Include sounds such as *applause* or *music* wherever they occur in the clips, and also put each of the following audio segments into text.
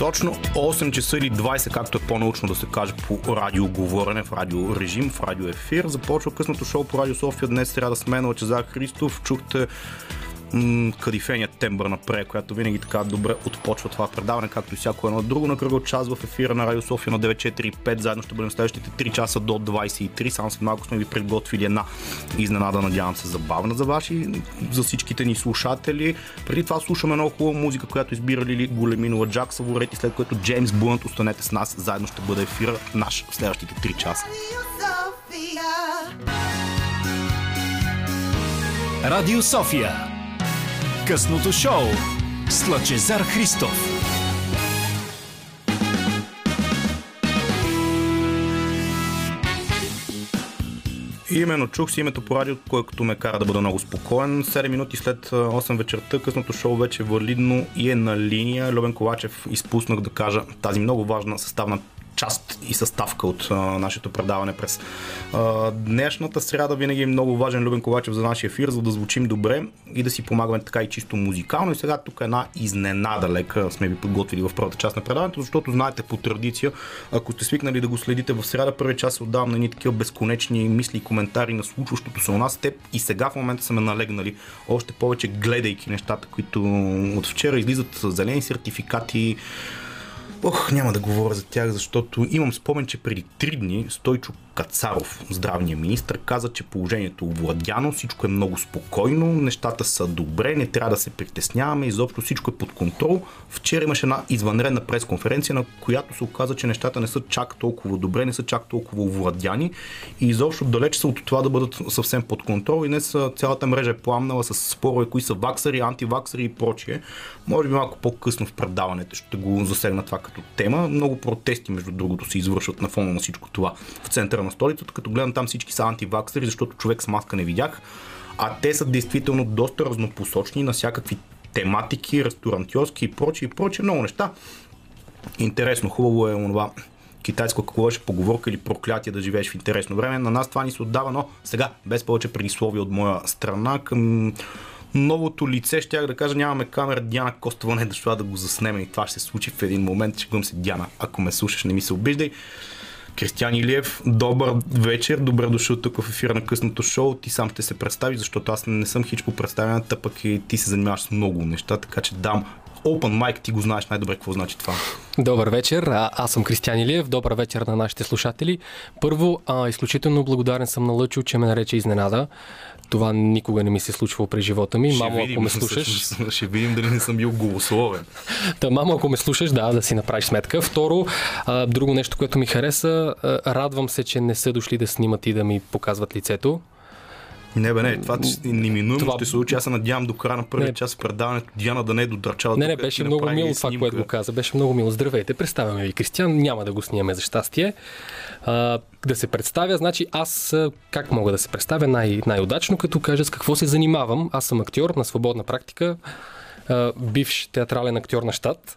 Точно 8 часа или 20, както е по-научно да се каже по радиоговорене, в радиорежим, в радиоефир. Започва късното шоу по Радио София. Днес сряда с мен Лачезар Христов. Чухте кадифения тембър напред, която винаги така добре отпочва това предаване, както и всяко едно друго на кръгъл час в ефира на Радио София на 945. Заедно ще бъдем следващите 3 часа до 23. Само след малко сме ви приготвили една изненада, надявам се, забавна за ваши, за всичките ни слушатели. Преди това слушаме много хубава музика, която избирали ли Големинова Джак Саворет и след което Джеймс Блънт останете с нас. Заедно ще бъде ефира наш в следващите 3 часа. Радио София Късното шоу с Лъчезар Христов. Именно чух си името по радио, което ме кара да бъда много спокоен. 7 минути след 8 вечерта късното шоу вече валидно и е на линия. Любен Ковачев изпуснах да кажа тази много важна съставна част и съставка от а, нашето предаване през а, днешната сряда. Винаги е много важен Любен Ковачев за нашия ефир, за да звучим добре и да си помагаме така и чисто музикално. И сега тук една изненада лека сме ви подготвили в първата част на предаването, защото знаете по традиция, ако сте свикнали да го следите в сряда, първи час отдавам на ни такива безконечни мисли и коментари на случващото се у нас. Те и сега в момента са ме налегнали още повече, гледайки нещата, които от вчера излизат зелени сертификати, Ох, няма да говоря за тях, защото имам спомен, че преди три дни Стойчо Кацаров, здравния министр, каза, че положението е овладяно, всичко е много спокойно, нещата са добре, не трябва да се притесняваме, изобщо всичко е под контрол. Вчера имаше една извънредна пресконференция, на която се оказа, че нещата не са чак толкова добре, не са чак толкова овладяни и изобщо далеч са от това да бъдат съвсем под контрол. И днес цялата мрежа е пламнала с спорове, кои са ваксари, антиваксари и прочие. Може би малко по-късно в предаването ще го засегна това като тема. Много протести, между другото, се извършват на фона на всичко това в центъра на столицата. Като гледам там всички са антиваксери, защото човек с маска не видях. А те са действително доста разнопосочни на всякакви тематики, ресторантьорски и прочие, и прочие, много неща. Интересно, хубаво е онова китайско какво беше поговорка или проклятие да живееш в интересно време. На нас това ни се отдава, но сега, без повече предисловие от моя страна, към новото лице, щях да кажа, нямаме камера, Диана Костова не е дошла да го заснеме и това ще се случи в един момент. Ще се Диана, ако ме слушаш, не ми се обиждай. Кристиан Илиев, добър вечер, добре дошъл тук в ефира на късното шоу. Ти сам ще се представиш, защото аз не съм хич по представянето, пък и ти се занимаваш с много неща, така че дам Open Mic, ти го знаеш най-добре какво значи това. Добър вечер, а, аз съм Кристиан Илиев. Добър вечер на нашите слушатели. Първо, а, изключително благодарен съм на Лъчо, че ме нарече изненада. Това никога не ми се случвало през живота ми. Ще мамо, видим, ако ме слушаш. *laughs* Ще видим дали не съм бил голословен. Та, мамо, ако ме слушаш, да, да си направиш сметка. Второ, а, друго нещо, което ми хареса, а, радвам се, че не са дошли да снимат и да ми показват лицето. Не, бе, не, това неминуемо това... ще се случи. Аз се надявам до края на първия час предаването Диана да не е додрачала. Не, не, беше много мило това, което го каза. Беше много мило. Здравейте, представяме ви Кристиан. Няма да го снимаме за щастие. А, да се представя, значи аз как мога да се представя най- най-удачно, като кажа с какво се занимавам. Аз съм актьор на свободна практика, а, бивш театрален актьор на щат.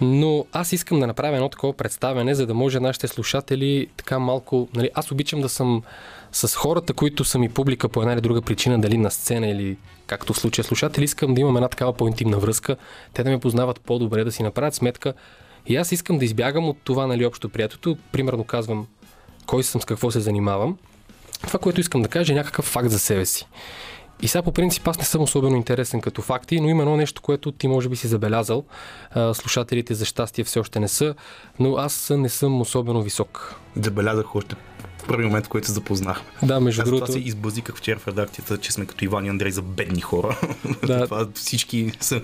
Но аз искам да направя едно такова представяне, за да може нашите слушатели така малко... Нали, аз обичам да съм с хората, които са ми публика по една или друга причина, дали на сцена или както в случая слушатели, искам да имам една такава по-интимна връзка, те да ме познават по-добре, да си направят сметка. И аз искам да избягам от това, нали, общо приятелство. Примерно казвам кой съм, с какво се занимавам. Това, което искам да кажа е някакъв факт за себе си. И сега по принцип аз не съм особено интересен като факти, но има едно нещо, което ти може би си забелязал. Слушателите за щастие все още не са, но аз не съм особено висок. Забелязах още в първи момент, в който се запознахме. Да, между Аз другото. Това се избазиках вчера в редакцията, че сме като Иван и Андрей за бедни хора. *laughs* Да. това всички са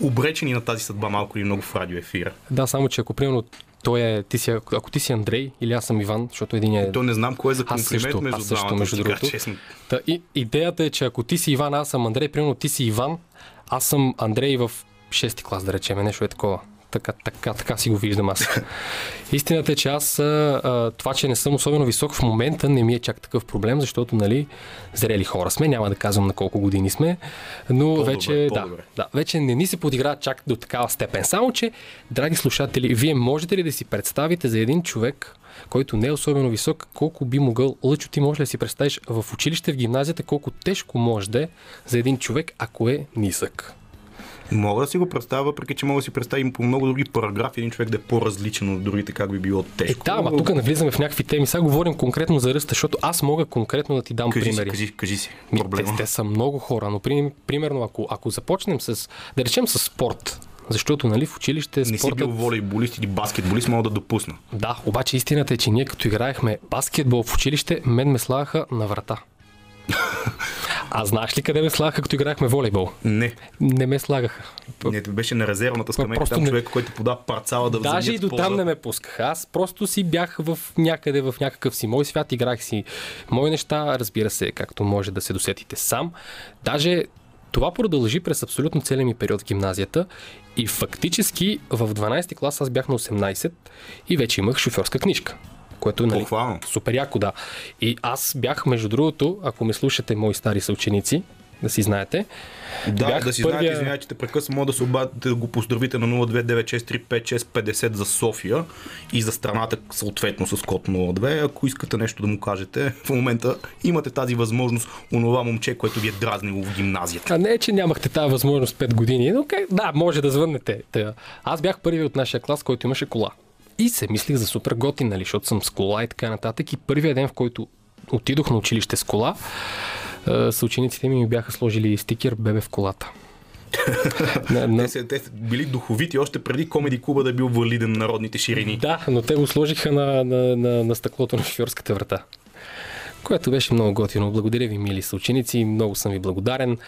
обречени на тази съдба малко или много в радиоефира. Да, само че ако примерно той е, ти си, ако ти си Андрей или аз съм Иван, защото един е... То не знам кое е за комплимент аз също, между аз също, между другото. Та, и, идеята е, че ако ти си Иван, аз съм Андрей, примерно ти си Иван, аз съм Андрей в 6 клас, да речем, нещо е такова. Така, така, така си го виждам аз. *laughs* Истината е, че аз а, това, че не съм особено висок в момента, не ми е чак такъв проблем, защото, нали, зрели хора сме, няма да казвам на колко години сме, но по-добре, вече, по-добре. Да, да, вече не ни се подигра чак до такава степен. Само, че, драги слушатели, вие можете ли да си представите за един човек, който не е особено висок, колко би могъл, Лъчо, ти можеш ли да си представиш в училище, в гимназията, колко тежко може да е за един човек, ако е нисък? Мога да си го представя, въпреки че мога да си представим по много други параграфи един човек да е по-различен от другите, как би било тежко. Е, да, ама тук навлизаме в някакви теми. Сега говорим конкретно за ръста, защото аз мога конкретно да ти дам кажи примери. Си, кажи, кажи си. Ми, те, те, са много хора, но при, примерно ако, ако започнем с, да речем с спорт, защото, нали, в училище спортът... Не си бил волейболист или баскетболист, мога да допусна. Да, обаче истината е, че ние като играехме баскетбол в училище, мен ме слагаха на врата. А знаеш ли къде ме слагаха, като играхме волейбол? Не. Не ме слагаха. Не, беше на резервната скамейка, там не... човек, който подава парцала да Даже и до там не ме пускаха. Аз просто си бях в някъде, в някакъв си мой свят, играх си мои неща, разбира се, както може да се досетите сам. Даже това продължи през абсолютно целия ми период в гимназията и фактически в 12 клас аз бях на 18 и вече имах шофьорска книжка което нали, супер яко, да. И аз бях, между другото, ако ме слушате, мои стари съученици, да си знаете. Да, бях да си първия... знаете, извинявайте, те прекъсвам, мога да се обадите да го поздравите на 029635650 за София и за страната съответно с код 02. Ако искате нещо да му кажете, *laughs* в момента имате тази възможност, онова момче, което ви е дразнило в гимназията. А не, че нямахте тази възможност 5 години, но okay, да, може да звъннете. Аз бях първи от нашия клас, който имаше кола. И се мислих за супер готин, нали, защото съм с кола и така нататък. И първия ден, в който отидох на училище с кола, съучениците ми ми бяха сложили стикер бебе в колата. *laughs* на, на... Те, са, те са били духовити още преди Комеди Куба да е бил валиден народните ширини. Да, но те го сложиха на, на, на, на стъклото на шофьорската врата. Което беше много готино. Благодаря ви, мили съученици. Много съм ви благодарен.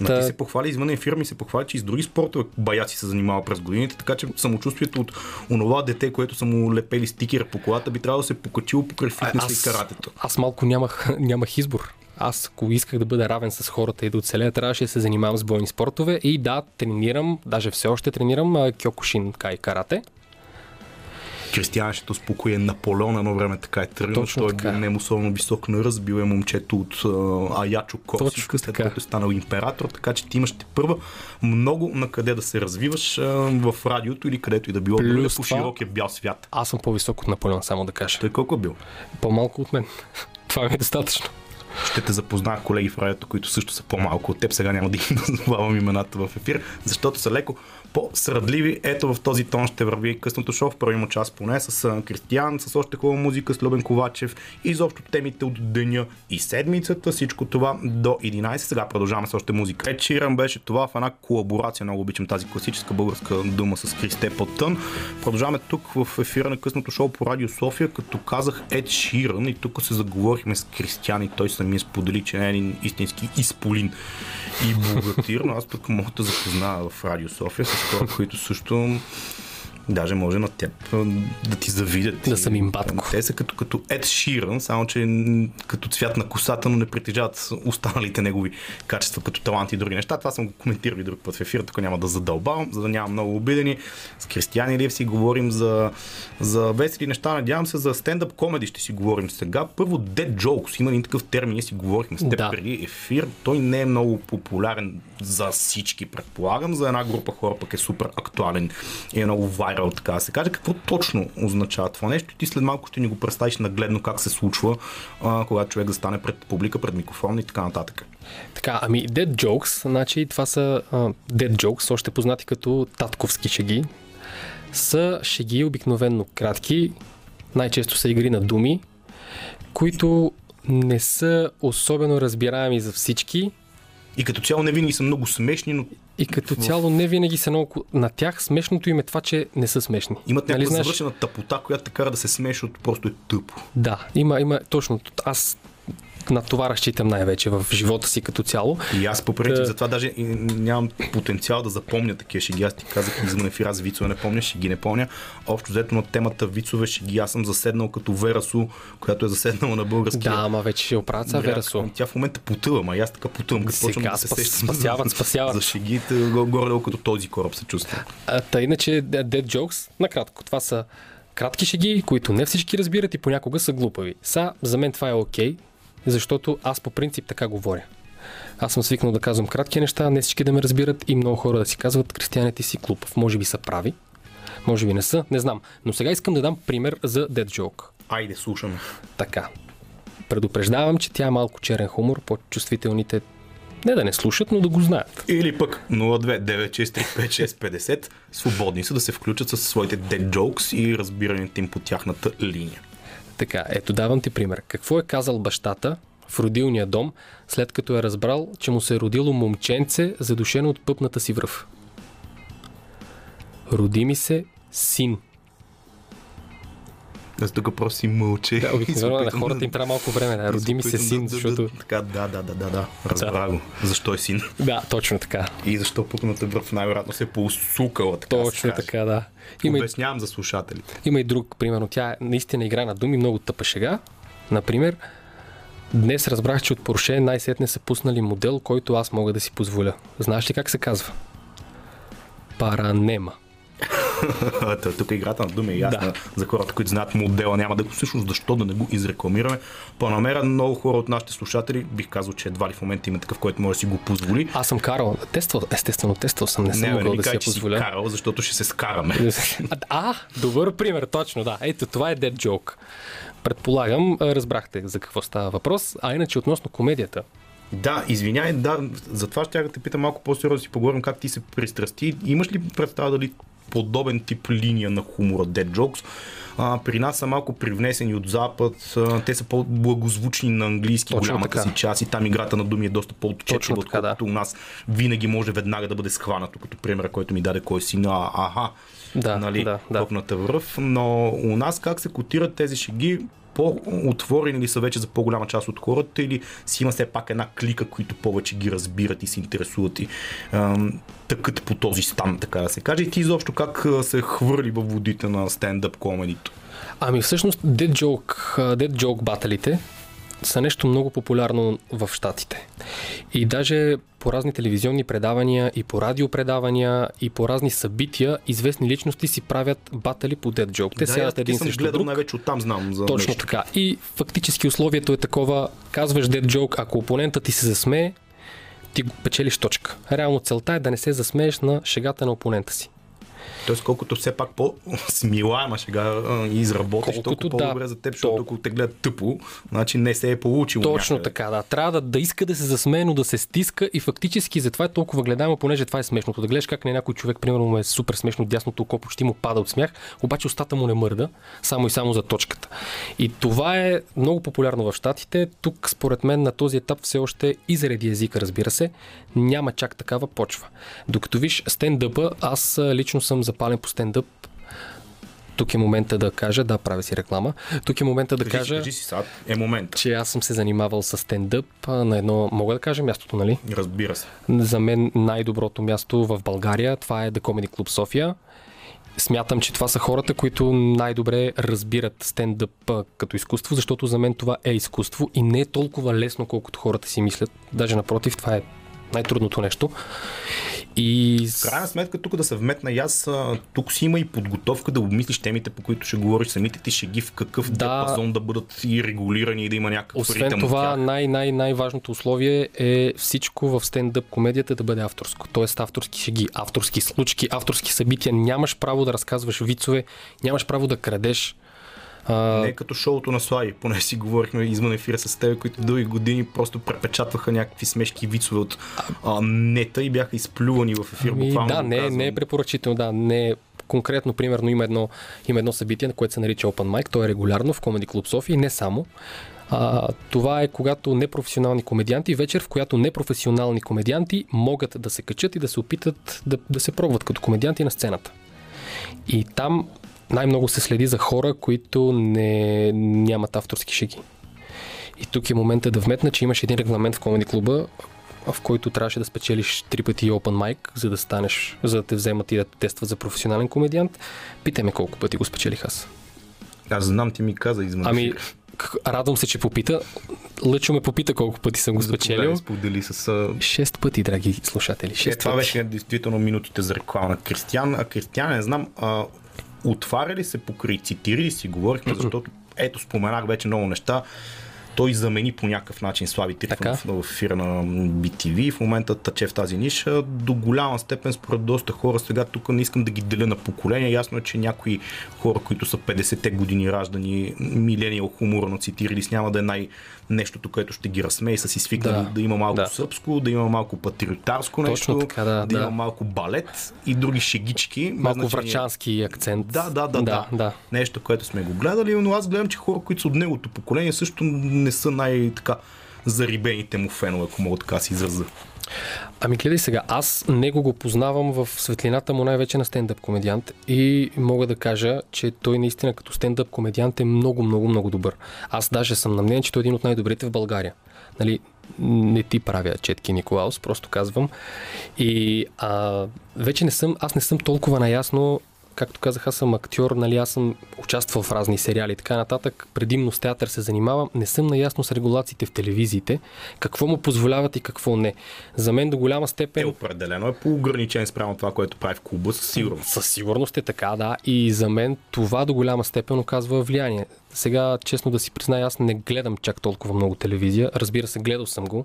Но Та... ти се похвали извън ефир ми се похвали, че и с други спортове баяци се занимава през годините, така че самочувствието от онова дете, което са му лепели стикера по колата, би трябвало да се покачило покрай фитнес и каратето. Аз малко нямах, *laughs* нямах избор. Аз, ако исках да бъда равен с хората и да оцеля, трябваше да се занимавам с бойни спортове и да, тренирам, даже все още тренирам кьокушин кай карате. Кристиан ще успокои Наполеон едно време така е тръгнал. Той е не особено висок на ръст, бил е момчето от Аячо Корсика, след което е станал император, така че ти имаш те първа много на къде да се развиваш uh, в радиото или където и да било. Плюс по широкия бял свят. Аз съм по-висок от Наполеон, само да кажа. Той колко е бил? По-малко от мен. *laughs* Това ми е достатъчно. Ще те запозная колеги в радиото, които също са по-малко от теб. Сега няма да им *laughs* назовавам имената в ефир, защото са леко по-срадливи. Ето в този тон ще върви късното шоу в първи част поне с Кристиян, с още хубава музика, с Любен Ковачев изобщо темите от деня и седмицата. Всичко това до 11. Сега продължаваме с още музика. Ед Ширан беше това в една колаборация. Много обичам тази класическа българска дума с Кристе Потън. Продължаваме тук в ефира на късното шоу по Радио София, като казах Ед Ширан и тук се заговорихме с Кристиян и той самия сподели, че не е един истински изполин и богатир, но аз пък мога да запозная в Радио София които също Даже може на теб да ти завидят. Да съм им батко. Те са като, като Ед Ширан, само че като цвят на косата, но не притежават останалите негови качества като таланти и други неща. Това съм го коментирал и друг път в ефира, тук няма да задълбавам, за да нямам много обидени. С Кристияни Лев си говорим за, за весели неща. Надявам се за стендъп комеди ще си говорим сега. Първо Dead Jokes, има един такъв термин, ние си говорихме с теб да. преди ефир. Той не е много популярен за всички, предполагам. За една група хора пък е супер актуален и е много вайрал viral, така да се каже. Какво точно означава това нещо? Ти след малко ще ни го представиш нагледно как се случва, а, когато човек застане пред публика, пред микрофон и така нататък. Така, ами Dead Jokes, значи това са uh, Dead Jokes, още познати като татковски шеги, са шеги обикновенно кратки, най-често са игри на думи, които не са особено разбираеми за всички, и като цяло не винаги са много смешни, но... И като цяло не винаги са много... На тях смешното им е това, че не са смешни. Имат някаква нали, завършена тъпота, която те кара да се смееш, от просто е тъпо. Да, има, има точно. Аз на това разчитам най-вече в живота си като цяло. И аз по принцип, затова даже нямам потенциал да запомня такива шеги. Аз ти казах извън ефир, аз вицове не помня, шеги не помня. Общо взето на темата вицове шеги, аз съм заседнал като Верасу, която е заседнала на български. Да, ама вече ще оправя Верасу. Тя в момента потъва, ама аз така потъвам, като почвам да се сещам спасяват, спасяват. за шегите, горе като този кораб се чувства. А, та иначе Dead Jokes, накратко, това са кратки шеги, които не всички разбират и понякога са глупави. Са, за мен това е окей, okay, защото аз по принцип така говоря. Аз съм свикнал да казвам кратки неща, не всички да ме разбират и много хора да си казват, християните си глупав. Може би са прави, може би не са, не знам. Но сега искам да дам пример за Dead Joke. Айде, слушаме. Така. Предупреждавам, че тя е малко черен хумор, по-чувствителните Не да не слушат, но да го знаят. Или пък 02-963-5650 свободни са да се включат със своите dead jokes и разбирането им по тяхната линия. Така, ето давам ти пример. Какво е казал бащата в родилния дом, след като е разбрал, че му се е родило момченце, задушено от пъпната си връв? Роди ми се син. Аз тук просто си мълче. Да, обикновено на хората им трябва малко време. Да, роди ми се син, да, защото... Да, така, да, да, да, да, да. Разбра да. го. Защо е син? Да, точно така. И защо пукната връв най-вероятно се е поусукала. Така точно така, да. Има Обяснявам за слушателите. Има и друг, примерно, тя наистина игра на думи, много тъпа шега. Например, Днес разбрах, че от Porsche най-сетне са пуснали модел, който аз мога да си позволя. Знаеш ли как се казва? Паранема. *laughs* Тук играта на думи е ясна да. за хората, които знаят модела. Няма да го всъщност защо да не го изрекламираме. Панамера много хора от нашите слушатели, бих казал, че едва ли в момента има такъв, който може да си го позволи. Аз съм карал. Тествал, естествено, тествал съм. Не съм не, могъл не, да си я позволя. Си карал, защото ще се скараме. *laughs* а, а, добър пример, точно, да. Ето, това е dead joke. Предполагам, разбрахте за какво става въпрос. А иначе относно комедията. Да, извиняй, да, затова ще да те питам малко по-сериозно да си поговорим как ти се пристрасти. Имаш ли представа дали подобен тип линия на хумора, dead jokes. А, при нас са малко привнесени от Запад, а, те са по-благозвучни на английски, Точно голямата така. си част и там играта на думи е доста по-отчетлива, отколкото да. у нас винаги може веднага да бъде схванато, като примера, който ми даде кой си на аха, да, нали, да, да. връв, но у нас как се котират тези шеги, по-отворени ли са вече за по-голяма част от хората или си има все пак една клика, които повече ги разбират и се интересуват и ам, тъкат по този стан, така да се каже. И ти изобщо как се хвърли във водите на стендъп комедито? Ами всъщност Dead Joke, Dead Joke баталите са нещо много популярно в Штатите. И даже по разни телевизионни предавания и по радиопредавания и по разни събития известни личности си правят батали по Dead Joke. Те да, сядат един срещу гледал друг. най-вече оттам знам за Точно нещо. така. И фактически условието е такова, казваш Dead Joke, ако опонента ти се засмее, ти го печелиш точка. Реално целта е да не се засмееш на шегата на опонента си. Тоест, колкото все пак по-смилаема шега и изработиш, колкото, толкова по-добре да, за теб, защото ако те гледат тъпо, значи не се е получило. Точно някъде. така, да. Трябва да, да иска да се засмее, но да се стиска и фактически затова е толкова гледаемо, понеже това е смешното. Да гледаш как на някой човек, примерно, му е супер смешно, дясното око почти му пада от смях, обаче устата му не мърда, само и само за точката. И това е много популярно в Штатите. Тук, според мен, на този етап все още и заради езика, разбира се, няма чак такава почва. Докато виж стендъпа, аз лично съм запален по стендъп тук е момента да кажа, да, правя си реклама. Тук е момента да кажи, кажа, кажи си сега, е момент. че аз съм се занимавал с стендъп на едно, мога да кажа мястото, нали? Разбира се. За мен най-доброто място в България, това е The Comedy Club София. Смятам, че това са хората, които най-добре разбират стендъп като изкуство, защото за мен това е изкуство и не е толкова лесно, колкото хората си мислят. Даже напротив, това е най-трудното нещо. И... В крайна сметка тук да се вметна и аз, тук си има и подготовка да обмислиш темите, по които ще говориш самите ти шеги, в какъв да, диапазон да бъдат и регулирани и да има някакъв Освен ритъм това, най- най- най-важното условие е всичко в стендъп комедията да бъде авторско. Тоест авторски шеги, авторски случки, авторски събития. Нямаш право да разказваш вицове, нямаш право да крадеш а... Не като шоуто на Слави, поне си говорихме извън ефира с теб, които дълги години просто препечатваха някакви смешки вицове от а, нета и бяха изплювани в ефир. Ами, буквално да, не, не е препоръчително, да, не е конкретно, примерно, има едно, има едно събитие, на което се нарича Open Mic, то е регулярно в Comedy Club София и не само. А, това е когато непрофесионални комедианти, вечер в която непрофесионални комедианти могат да се качат и да се опитат да, да се пробват като комедианти на сцената. И там най-много се следи за хора, които не, нямат авторски шеги. И тук е момента да вметна, че имаш един регламент в комеди клуба, в който трябваше да спечелиш три пъти Open Mic, за да станеш, за да те вземат и да те тестват за професионален комедиант. Питай ме колко пъти го спечелих аз. Аз знам, ти ми каза извън. Ами, радвам се, че попита. Лъчо ме попита колко пъти съм го спечелил. сподели с... Шест пъти, драги слушатели. Шест е, това пъти. беше действително минутите за реклама на Кристиан. А Кристиан, не знам, а, отваря ли се покрай, цитира ли си, говорихме, *laughs* защото ето споменах вече много неща. Той замени по някакъв начин Слави Трифонов в ефира на BTV. В момента тъче в тази ниша. До голяма степен, според доста хора, сега тук не искам да ги деля на поколения. Ясно е, че някои хора, които са 50-те години раждани, милениал хумора на цитирали, няма да е най- нещото, което ще ги разсмее, са си свикнали да, да има малко да. сръбско, да има малко патриотарско нещо, така, да, да, да, има малко балет и други шегички. Малко значение... врачански акцент. Да, да, да, да, да. Нещо, което сме го гледали, но аз гледам, че хора, които са от неговото поколение, също не са най-така зарибените му фенове, ако мога така си израза. Ами гледай сега, аз него го познавам в светлината му най-вече на стендъп комедиант и мога да кажа, че той наистина като стендъп комедиант е много, много, много добър. Аз даже съм на мнение, че той е един от най-добрите в България. Нали, не ти правя четки Николаус, просто казвам. И а, вече не съм, аз не съм толкова наясно както казах, аз съм актьор, нали, аз съм участвал в разни сериали и така нататък, предимно с театър се занимавам, не съм наясно с регулациите в телевизиите, какво му позволяват и какво не. За мен до голяма степен... Е, определено е по-ограничен спрямо това, което прави в клуба, със сигурност. Със сигурност е така, да. И за мен това до голяма степен оказва влияние. Сега, честно да си призная, аз не гледам чак толкова много телевизия. Разбира се, гледал съм го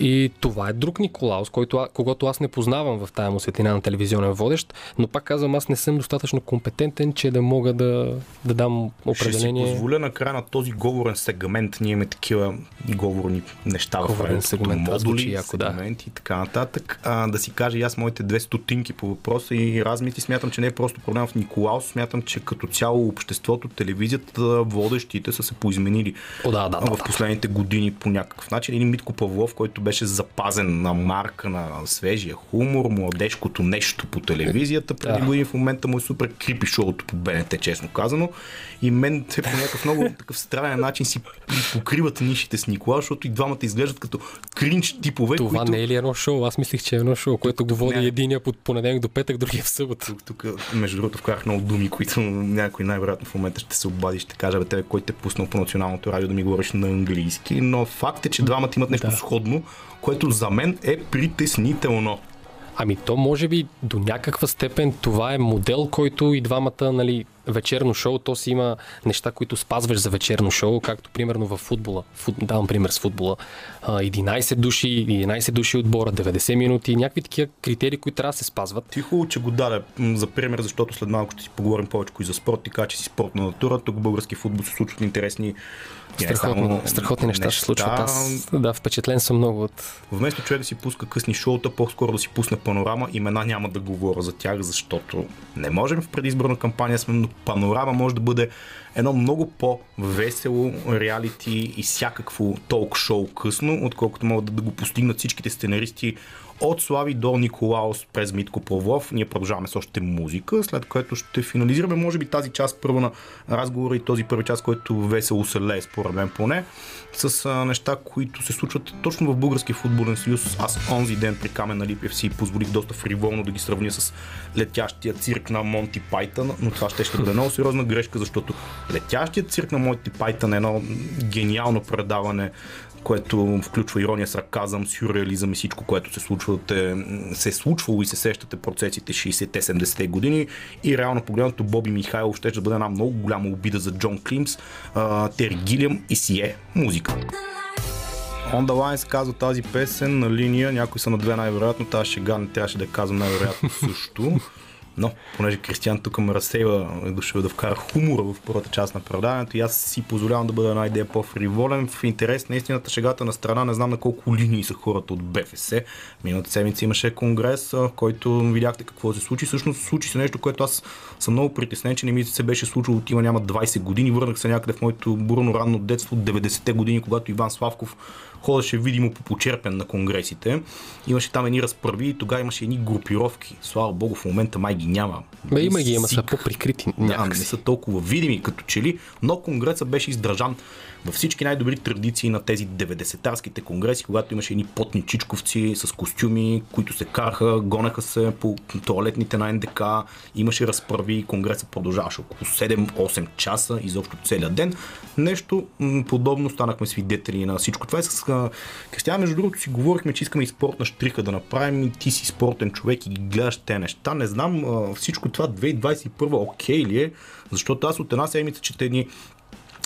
и това е друг Николаус, който, когато аз не познавам в тая му светлина на телевизионен водещ, но пак казвам, аз не съм достатъчно компетентен, че да мога да, да дам определение. Ще си позволя на края на този говорен сегмент, ние имаме такива говорни неща говорен в сегмент, модули, ако, да. и така нататък. А, да си кажа и аз моите две стотинки по въпроса и размисли, смятам, че не е просто проблем в Николаус, смятам, че като цяло обществото, телевизията, водещите са се поизменили О, да, да, в последните години по някакъв начин. Един Митко Павлов, който беше запазен на марка на свежия хумор, младежкото нещо по телевизията. Преди години в момента му е супер крипи шоуто по БНТ, честно казано. И мен те по някакъв много такъв странен начин си покриват нишите с Никола, защото и двамата изглеждат като кринч типове. Това които... не е ли едно шоу? Аз мислих, че е едно шоу, което го води не... единия под понеделник до петък, другия в събота. Тук, тук, между другото, вкарах много думи, които някой най-вероятно в момента ще се обади, ще каже, бе, тебе, кой те пуснал по националното радио да ми говориш на английски. Но факт е, че двамата имат нещо да. сходно, което за мен е притеснително. Ами то може би до някаква степен това е модел, който и двамата, нали, вечерно шоу, то си има неща, които спазваш за вечерно шоу, както примерно в футбола. Фут, давам пример с футбола. 11 души, 11 души отбора, 90 минути, някакви такива критерии, които трябва да се спазват. Ти хубаво, че го даде за пример, защото след малко ще си поговорим повече и за спорт, и че си спортна натура. Тук български футбол се случват интересни Страхотни, само, страхотни неща, неща ще случват. Аз да, впечатлен съм много от... Вместо човек да си пуска късни шоута, по-скоро да си пусне панорама. Имена няма да говоря за тях, защото не можем в предизборна кампания сме, панорама може да бъде едно много по-весело реалити и всякакво толк шоу късно, отколкото могат да го постигнат всичките сценаристи от Слави до Николаус през Митко Павлов. Ние продължаваме с още музика, след което ще финализираме, може би, тази част първо на разговора и този първи част, който весело се лее, според мен поне, с а, неща, които се случват точно в Българския футболен съюз. Аз онзи ден при Камен на Липев си позволих доста фриволно да ги сравня с летящия цирк на Монти Пайтън, но това ще, ще бъде много сериозна грешка, защото летящият цирк на Монти Пайтън е едно гениално предаване което включва ирония, сарказъм, сюрреализъм и всичко, което се случва, те, се е случвало и се сещате процесите 60-70-те години и реално погледнато Боби Михайлов ще да бъде една много голяма обида за Джон Климс, Тери Гилиам и си е музика. On the Line се казва тази песен на линия, някои са на две най-вероятно, тази шега не трябваше да я казвам най-вероятно също. Но, понеже Кристиан тук ме разсейва, е дошъл да вкара хумора в първата част на предаването и аз си позволявам да бъда една идея по-фриволен. В интерес на истината шегата на страна, не знам на колко линии са хората от БФС. Миналата седмица имаше конгрес, в който видяхте какво се случи. Всъщност случи се нещо, което аз съм много притеснен, че не ми се беше случило от има няма 20 години. Върнах се някъде в моето бурно ранно детство, 90-те години, когато Иван Славков ходеше видимо по почерпен на конгресите. Имаше там едни разправи и тогава имаше едни групировки. Слава богу, в момента май ги няма. Бе, има ги, има са по-прикрити. Да, не са толкова видими като че ли, но конгресът беше издържан във всички най-добри традиции на тези 90-тарските конгреси, когато имаше едни потни чичковци с костюми, които се караха, гонеха се по туалетните на НДК, имаше разправи, конгресът продължаваше около 7-8 часа, изобщо целият ден. Нещо подобно станахме свидетели на всичко това. И с Кристиан, между другото, си говорихме, че искаме и спортна штриха да направим. И ти си спортен човек и гледаш те неща. Не знам всичко това 2021 окей ли е, защото аз от една седмица чета едни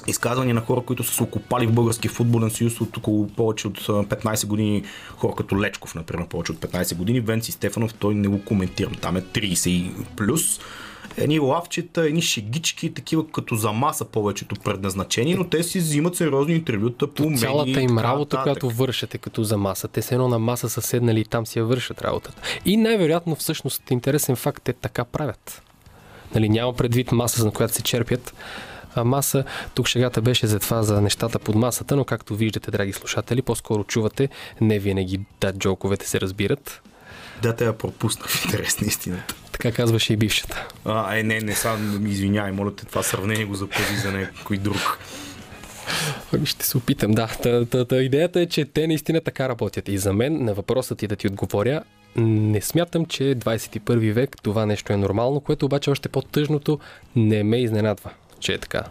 изказвания на хора, които са се окупали в български футболен съюз от около повече от 15 години, хора като Лечков, например, повече от 15 години, Венци Стефанов, той не го коментирам, там е 30 плюс едни лавчета, едни шегички, такива като за маса повечето предназначени, но те си взимат сериозни интервюта по медии. Цялата им работа, която вършат е като за маса. Те се едно на маса са седнали и там си я вършат работата. И най-вероятно всъщност интересен факт, те така правят. Нали, няма предвид маса, на която се черпят, маса. Тук шегата беше за това, за нещата под масата, но както виждате, драги слушатели, по-скоро чувате, не винаги да джоковете се разбират. Да, те я пропуснах в интерес на истината. Така казваше и бившата. А, е, не, не, сега извинявай, моля те, това сравнение го запази за някой друг. Ами ще се опитам, да. Та, та, та, идеята е, че те наистина така работят. И за мен, на въпросът ти да ти отговоря, не смятам, че 21 век това нещо е нормално, което обаче още по-тъжното не ме изненадва че е така.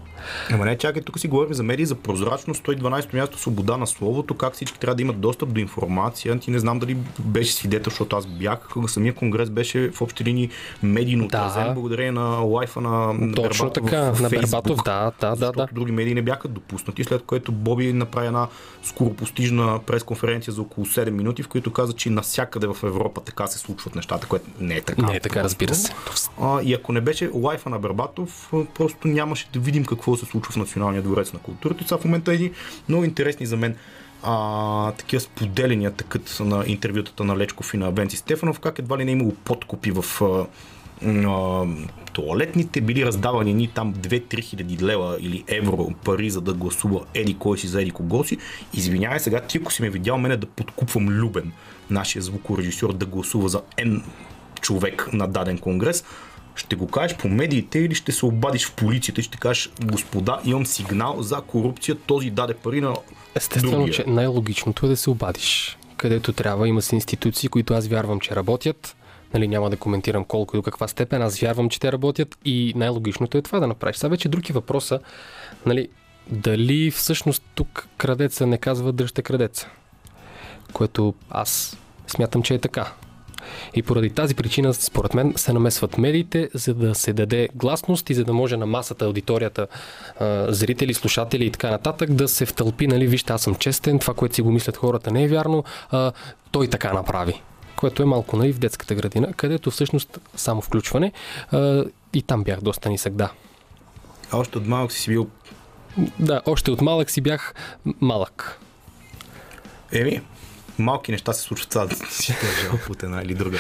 Ама не, чакай, тук си говорим за медии, за прозрачност, 112 място свобода на словото, как всички трябва да имат достъп до информация. Ти не знам дали беше свидетел, защото аз бях. Самия конгрес беше в общи линии медийно да. отразен, благодарение на лайфа на Точно Бербатов така, в на Бербатов, да, да, да, да. други медии не бяха допуснати, след което Боби направи една скоропостижна пресконференция за около 7 минути, в които каза, че навсякъде в Европа така се случват нещата, което не е така. Не е така, разбира се. А, и ако не беше лайфа на Бербатов, просто нямаше да видим какво се случва в Националния дворец на културата. Това в момента е един много интересни за мен а, такива споделения такът на интервютата на Лечков и на Венци Стефанов, как едва ли не е имало подкупи в а, а, туалетните, били раздавани ни там 2-3 хиляди лева или евро пари, за да гласува еди кой си за еди кого си. Извинявай сега, ти ако си ме видял мене да подкупвам Любен, нашия звукорежисьор, да гласува за N човек на даден конгрес, ще го кажеш по медиите или ще се обадиш в полицията и ще кажеш, господа, имам сигнал за корупция, този даде пари на Естествено, другия. че най-логичното е да се обадиш. Където трябва, има си институции, които аз вярвам, че работят. Нали, няма да коментирам колко и до каква степен, аз вярвам, че те работят и най-логичното е това да направиш. Сега вече други въпроса, нали, дали всъщност тук крадеца не казва дръжте крадеца, което аз смятам, че е така. И поради тази причина, според мен, се намесват медиите, за да се даде гласност и за да може на масата, аудиторията, зрители, слушатели и така нататък да се втълпи, нали, вижте, аз съм честен, това, което си го мислят хората не е вярно, а, той така направи което е малко нали, в детската градина, където всъщност само включване а, и там бях доста нисък, да. А още от малък си бил... Да, още от малък си бях малък. Еми, малки неща се случват това да си държал от една или друга.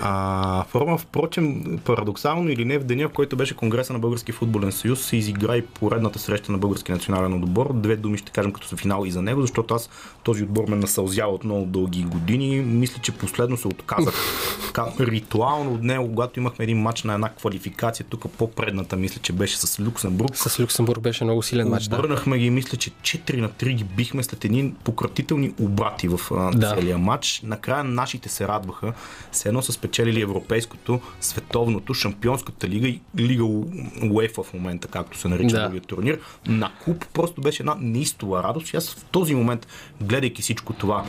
А, форма, впрочем, парадоксално или не, в деня, в който беше Конгреса на Български футболен съюз, се изигра и поредната среща на Български национален отбор. Две думи ще кажем като са финал и за него, защото аз този отбор ме насълзява от много дълги години. Мисля, че последно се отказах така, ритуално от него, когато имахме един матч на една квалификация, тук по-предната, мисля, че беше с Люксембург. С Люксембург беше много силен матч. Обърнахме да. ги, мисля, че 4 на 3 ги бихме след един пократителни обрати в да. целия матч. Накрая нашите се радваха, се едно са спечелили европейското, световното, шампионската лига и лига УЕФА в момента, както се нарича да. другия турнир. На куп просто беше една неистова радост и аз в този момент, гледайки всичко това,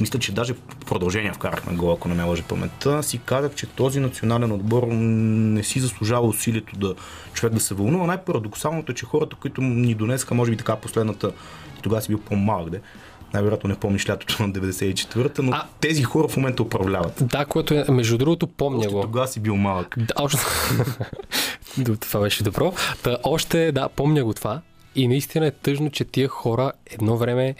мисля, че даже в продължение вкарахме гол, ако не ме лъжи паметта, си казах, че този национален отбор не си заслужава усилието да човек да се вълнува. Най-парадоксалното е, че хората, които ни донесха, може би така последната, тогава си бил по-малък, де, най-вероятно не помниш лятото на 94-та, но а, тези хора в момента управляват. Да, което е, между другото, помня още го. тогава си бил малък. Да, още... *laughs* това беше добро. Та, още, да, помня го това. И наистина е тъжно, че тия хора едно време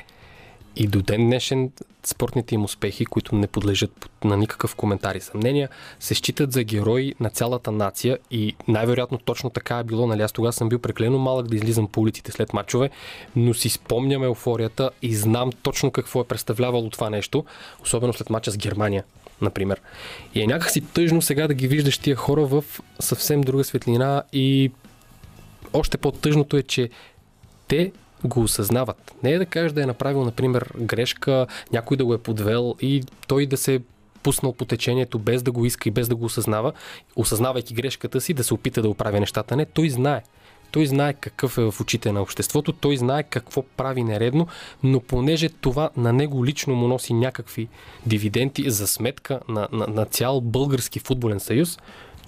и до ден днешен спортните им успехи, които не подлежат на никакъв коментар и съмнения, се считат за герои на цялата нация и най-вероятно точно така е било. Нали, аз тогава съм бил преклено малък да излизам по улиците след мачове, но си спомням еуфорията и знам точно какво е представлявало това нещо, особено след мача с Германия например. И е някакси тъжно сега да ги виждаш тия хора в съвсем друга светлина и още по-тъжното е, че те го осъзнават. Не е да кажеш да е направил, например, грешка, някой да го е подвел и той да се пуснал по течението без да го иска и без да го осъзнава, осъзнавайки грешката си, да се опита да оправя нещата. Не, той знае. Той знае какъв е в очите на обществото, той знае какво прави нередно, но понеже това на него лично му носи някакви дивиденти за сметка на, на, на цял български футболен съюз,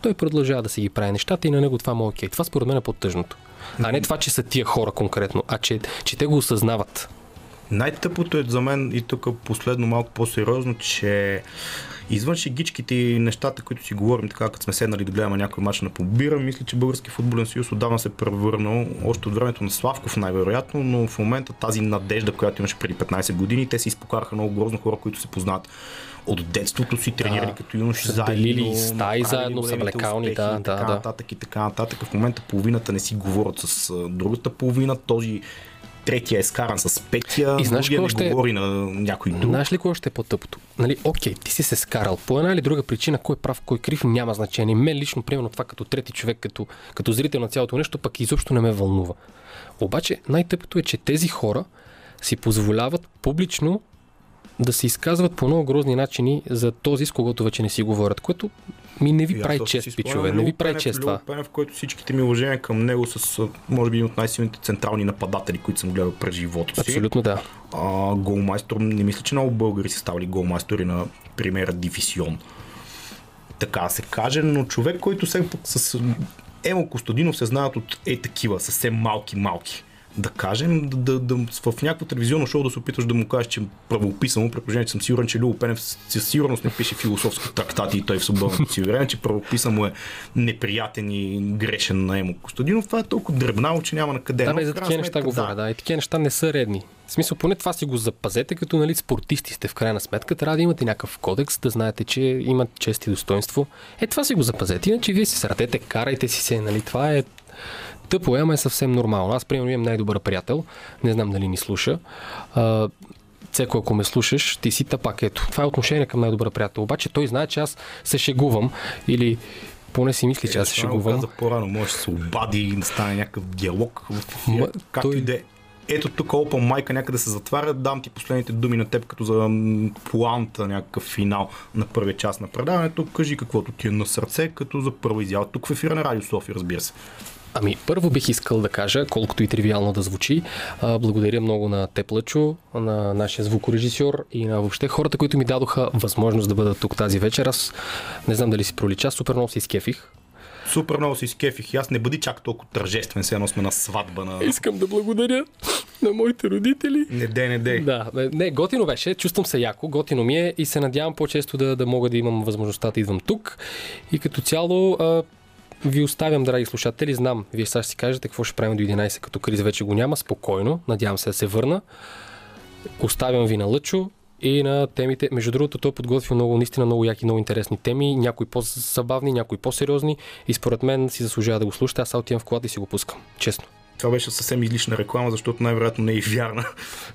той продължава да си ги прави нещата и на него това му е окей. Това според мен е по-тъжното. А не това, че са тия хора конкретно, а че, че те го осъзнават. Най-тъпото е за мен и тук последно малко по-сериозно, че извън шегичките и нещата, които си говорим, така като сме седнали да гледаме някой мач на побира, мисля, че Български футболен съюз отдавна се превърнал още от времето на Славков най-вероятно, но в момента тази надежда, която имаше преди 15 години, те си изпокараха много грозно хора, които се познат от детството си тренирали да, като юноши заедно. Делили стаи заедно, са блекални, да, да, така, да. Нататък и така нататък. В момента половината не си говорят с другата половина. Този третия е скаран с петия, и знаеш другия не говори на някой друг. Знаеш ли кое ще е по-тъпото? Нали, окей, ти си се скарал. По една или друга причина, кой е прав, кой е крив, няма значение. Мен лично, примерно това като трети човек, като, като зрител на цялото нещо, пък изобщо не ме вълнува. Обаче най-тъпото е, че тези хора си позволяват публично да се изказват по много грозни начини за този, с когото вече не си говорят, което ми не ви прави чест, пичове. Не ви прави чест това. в който всичките ми уважения към него с, може би, един от най-силните централни нападатели, които съм гледал през живота си. Абсолютно да. А, голмайстор, не мисля, че много българи са ставали голмайстори на примера Дивисион. Така се каже, но човек, който се с Емо Костадинов се знаят от е такива, съвсем малки-малки да кажем, да, да, в някакво телевизионно шоу да се опитваш да му кажеш, че правописано, при положение, че съм сигурен, че Любо Пенев със сигурност не пише философски трактати и той в свободното си време, че правописа му е неприятен и грешен на Емо Костадинов. Това е толкова дребнало, че няма на къде. Да, бе, за такива неща говоря, да. да. И такива неща не са редни. В смисъл, поне това си го запазете, като нали, спортисти сте в крайна сметка. Трябва да имате някакъв кодекс, да знаете, че имат чест и достоинство. Е, това си го запазете. Иначе вие си срадете, карайте си се. Нали, това е Тъпо е, ама е съвсем нормално. Аз, примерно, имам най-добър приятел. Не знам дали ни слуша. А, Цеко, ако ме слушаш, ти си тъпак. Ето, това е отношение към най-добър приятел. Обаче той знае, че аз се шегувам или поне си мисли, че аз се шегувам. Каза по-рано, може да се обади и да стане някакъв диалог. Ма, както той... и да е. Ето тук Open майка някъде се затваря, дам ти последните думи на теб като за планта, някакъв финал на първия част на предаването. Кажи каквото ти е на сърце, като за първа изява. Тук в ефира на Радио София, разбира се. Ами, първо бих искал да кажа, колкото и тривиално да звучи, а, благодаря много на Теплачо, на нашия звукорежисьор и на въобще хората, които ми дадоха възможност да бъда тук тази вечер. Аз не знам дали си пролича, супер много си изкефих. Супер много си изкефих. Аз не бъди чак толкова тържествен, сега сме на сватба на... Искам да благодаря на моите родители. Не дей, не дей. Да, не, готино беше, чувствам се яко, готино ми е и се надявам по-често да, да мога да имам възможността да идвам тук. И като цяло а, ви оставям, драги слушатели. Знам, вие сега ще си кажете какво ще правим до 11, като Крис вече го няма. Спокойно, надявам се да се върна. Оставям ви на Лъчо и на темите. Между другото, той е подготвил много, наистина много яки, много интересни теми. Някои по-забавни, някои по-сериозни. И според мен си заслужава да го слушате. Аз отивам в колата и си го пускам. Честно. Това беше съвсем излишна реклама, защото най-вероятно не е вярна.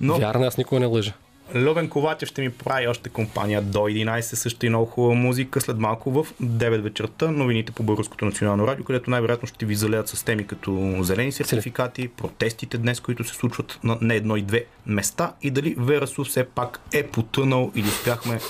Но... Вярна, аз никога не лъжа. Любен Ковачев ще ми прави още компания. До 11, също и много хубава музика. След малко в 9 вечерта новините по Българското национално радио, където най-вероятно ще ви залеят с теми като зелени сертификати, протестите днес, които се случват на не едно и две места и дали Верасу все пак е потънал или успяхме,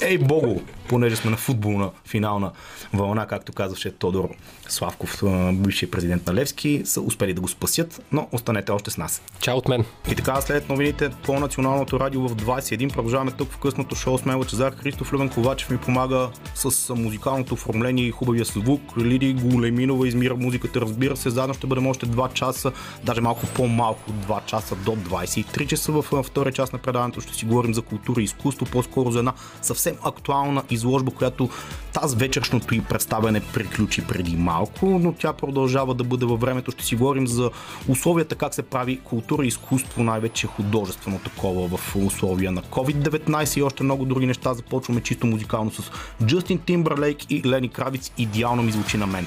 ей богу, понеже сме на футболна финална вълна, както казваше Тодор Славков, бившия президент на Левски, са успели да го спасят, но останете още с нас. Чао от мен. И така, след новините по Националното радио в 21 продължаваме тук в късното шоу с мен Лачезар Христов Любен Ковачев ми помага с музикалното оформление и хубавия звук. Лиди Големинова измира музиката, разбира се. Заедно ще бъдем още 2 часа, даже малко по-малко 2 часа до 23 часа в втория част на предаването. Ще си говорим за култура и изкуство, по-скоро за една съвсем актуална изложба, която тази вечершното и представяне приключи преди малко, но тя продължава да бъде във времето. Ще си говорим за условията как се прави култура и изкуство, най-вече художествено такова в условия на COVID-19 и още много други неща. Започваме чисто музикално с Джастин Тимбърлейк и Лени Кравиц. Идеално ми звучи на мен.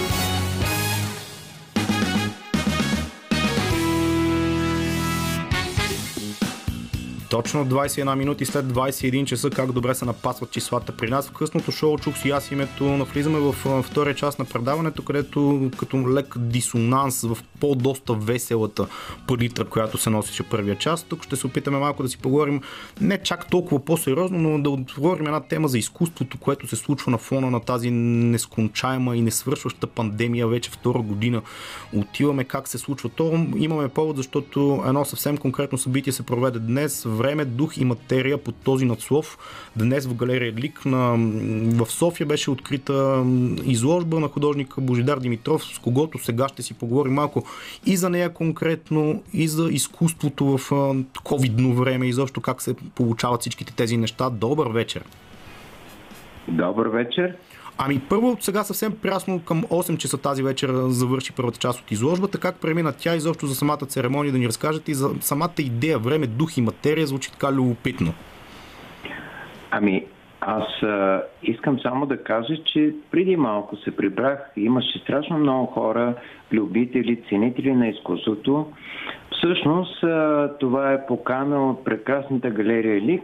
Точно 21 минути след 21 часа, как добре се напасват числата при нас. В късното шоу чух си аз името, навлизаме в втория част на предаването, където като лек дисонанс в по-доста веселата палитра, която се носеше първия част. Тук ще се опитаме малко да си поговорим не чак толкова по-сериозно, но да отговорим една тема за изкуството, което се случва на фона на тази нескончаема и несвършваща пандемия вече втора година. Отиваме как се случва то. Имаме повод, защото едно съвсем конкретно събитие се проведе днес време, дух и материя под този надслов. Днес в галерия Лик на, в София беше открита изложба на художника Божидар Димитров, с когото сега ще си поговорим малко и за нея конкретно, и за изкуството в ковидно време, и защо как се получават всичките тези неща. Добър вечер! Добър вечер! Ами първо, сега съвсем прясно към 8 часа тази вечер завърши първата част от изложбата. Как премина тя изобщо за самата церемония да ни разкажете и за самата идея, време, дух и материя звучи така любопитно. Ами, аз а, искам само да кажа, че преди малко се прибрах, имаше страшно много хора, любители, ценители на изкуството. Всъщност а, това е покана от прекрасната галерия Лик,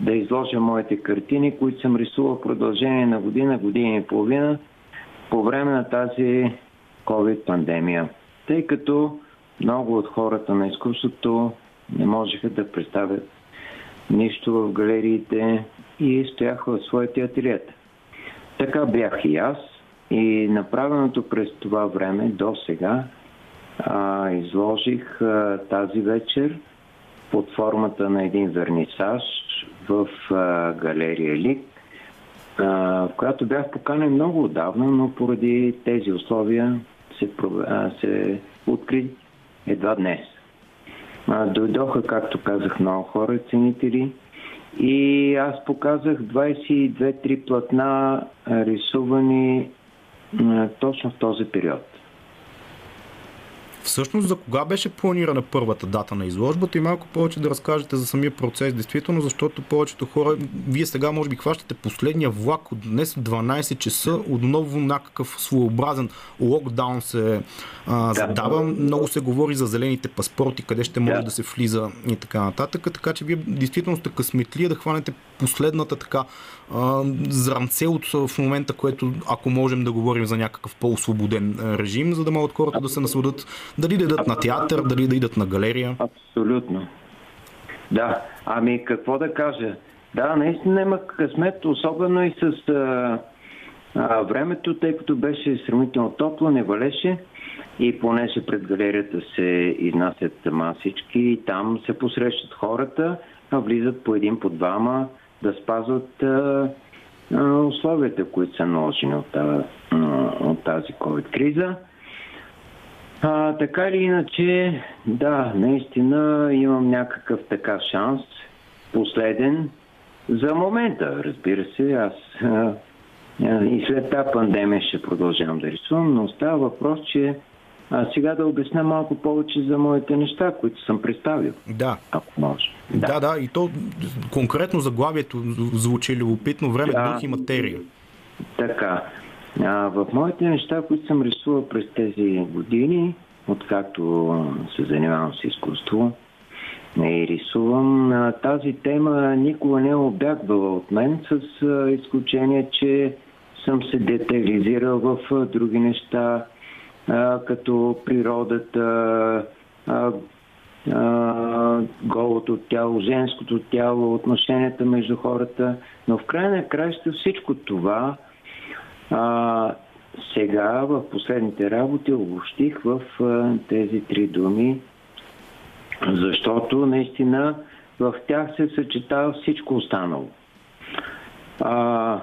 да изложа моите картини, които съм рисувал в продължение на година, година и половина по време на тази COVID-пандемия. Тъй като много от хората на изкуството не можеха да представят нищо в галериите и стояха в своите ателиета. Така бях и аз и направеното през това време до сега а, изложих а, тази вечер под формата на един вернисаж в а, галерия Лик, а, в която бях поканен много отдавна, но поради тези условия се, а, се откри едва днес. А, дойдоха, както казах, много хора, ценители и аз показах 22-3 платна, рисувани точно в този период. Всъщност за кога беше планирана първата дата на изложбата? И малко повече да разкажете за самия процес, действително, защото повечето хора, вие сега може би хващате последния влак от днес в 12 часа, отново някакъв своеобразен локдаун се а, задава. Много се говори за зелените паспорти, къде ще може да, да се влиза и така нататък, така че вие действително сте късметли да хванете последната така зранце от в момента, което ако можем да говорим за някакъв по-освободен режим, за да могат хората да се насладат дали да идат на театър, дали да идат на галерия. Абсолютно. Да, ами какво да кажа? Да, наистина има късмет, особено и с а, а, времето, тъй като беше сравнително топло, не валеше и понеже пред галерията се изнасят масички там се посрещат хората, а влизат по един, по двама, да спазват а, а, условията, които са наложени от, а, от тази COVID-криза. А, така или иначе, да, наистина имам някакъв така шанс, последен, за момента, разбира се, аз а, и след тази пандемия ще продължавам да рисувам, но става въпрос, че а сега да обясня малко повече за моите неща, които съм представил. Да. Ако може. Да, да, да и то конкретно заглавието звучи любопитно, време, да, дух и материя. Така. А, в моите неща, които съм рисувал през тези години, откакто се занимавам с изкуство и рисувам, тази тема никога не е обягвала от мен, с изключение, че съм се детализирал в други неща, като природата, голото тяло, женското тяло, отношенията между хората. Но в край на краища всичко това а, сега в последните работи обобщих в а, тези три думи, защото наистина в тях се съчетава всичко останало. А,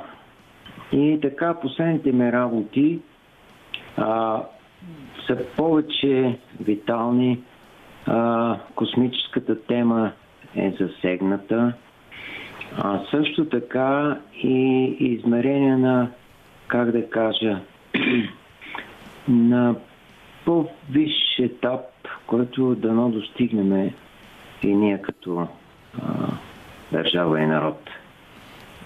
и така последните ми работи а, са повече витални. А, космическата тема е засегната. А също така и измерение на, как да кажа, *clears throat* на по-висш етап, който дано достигнем и ние като а, държава и народ.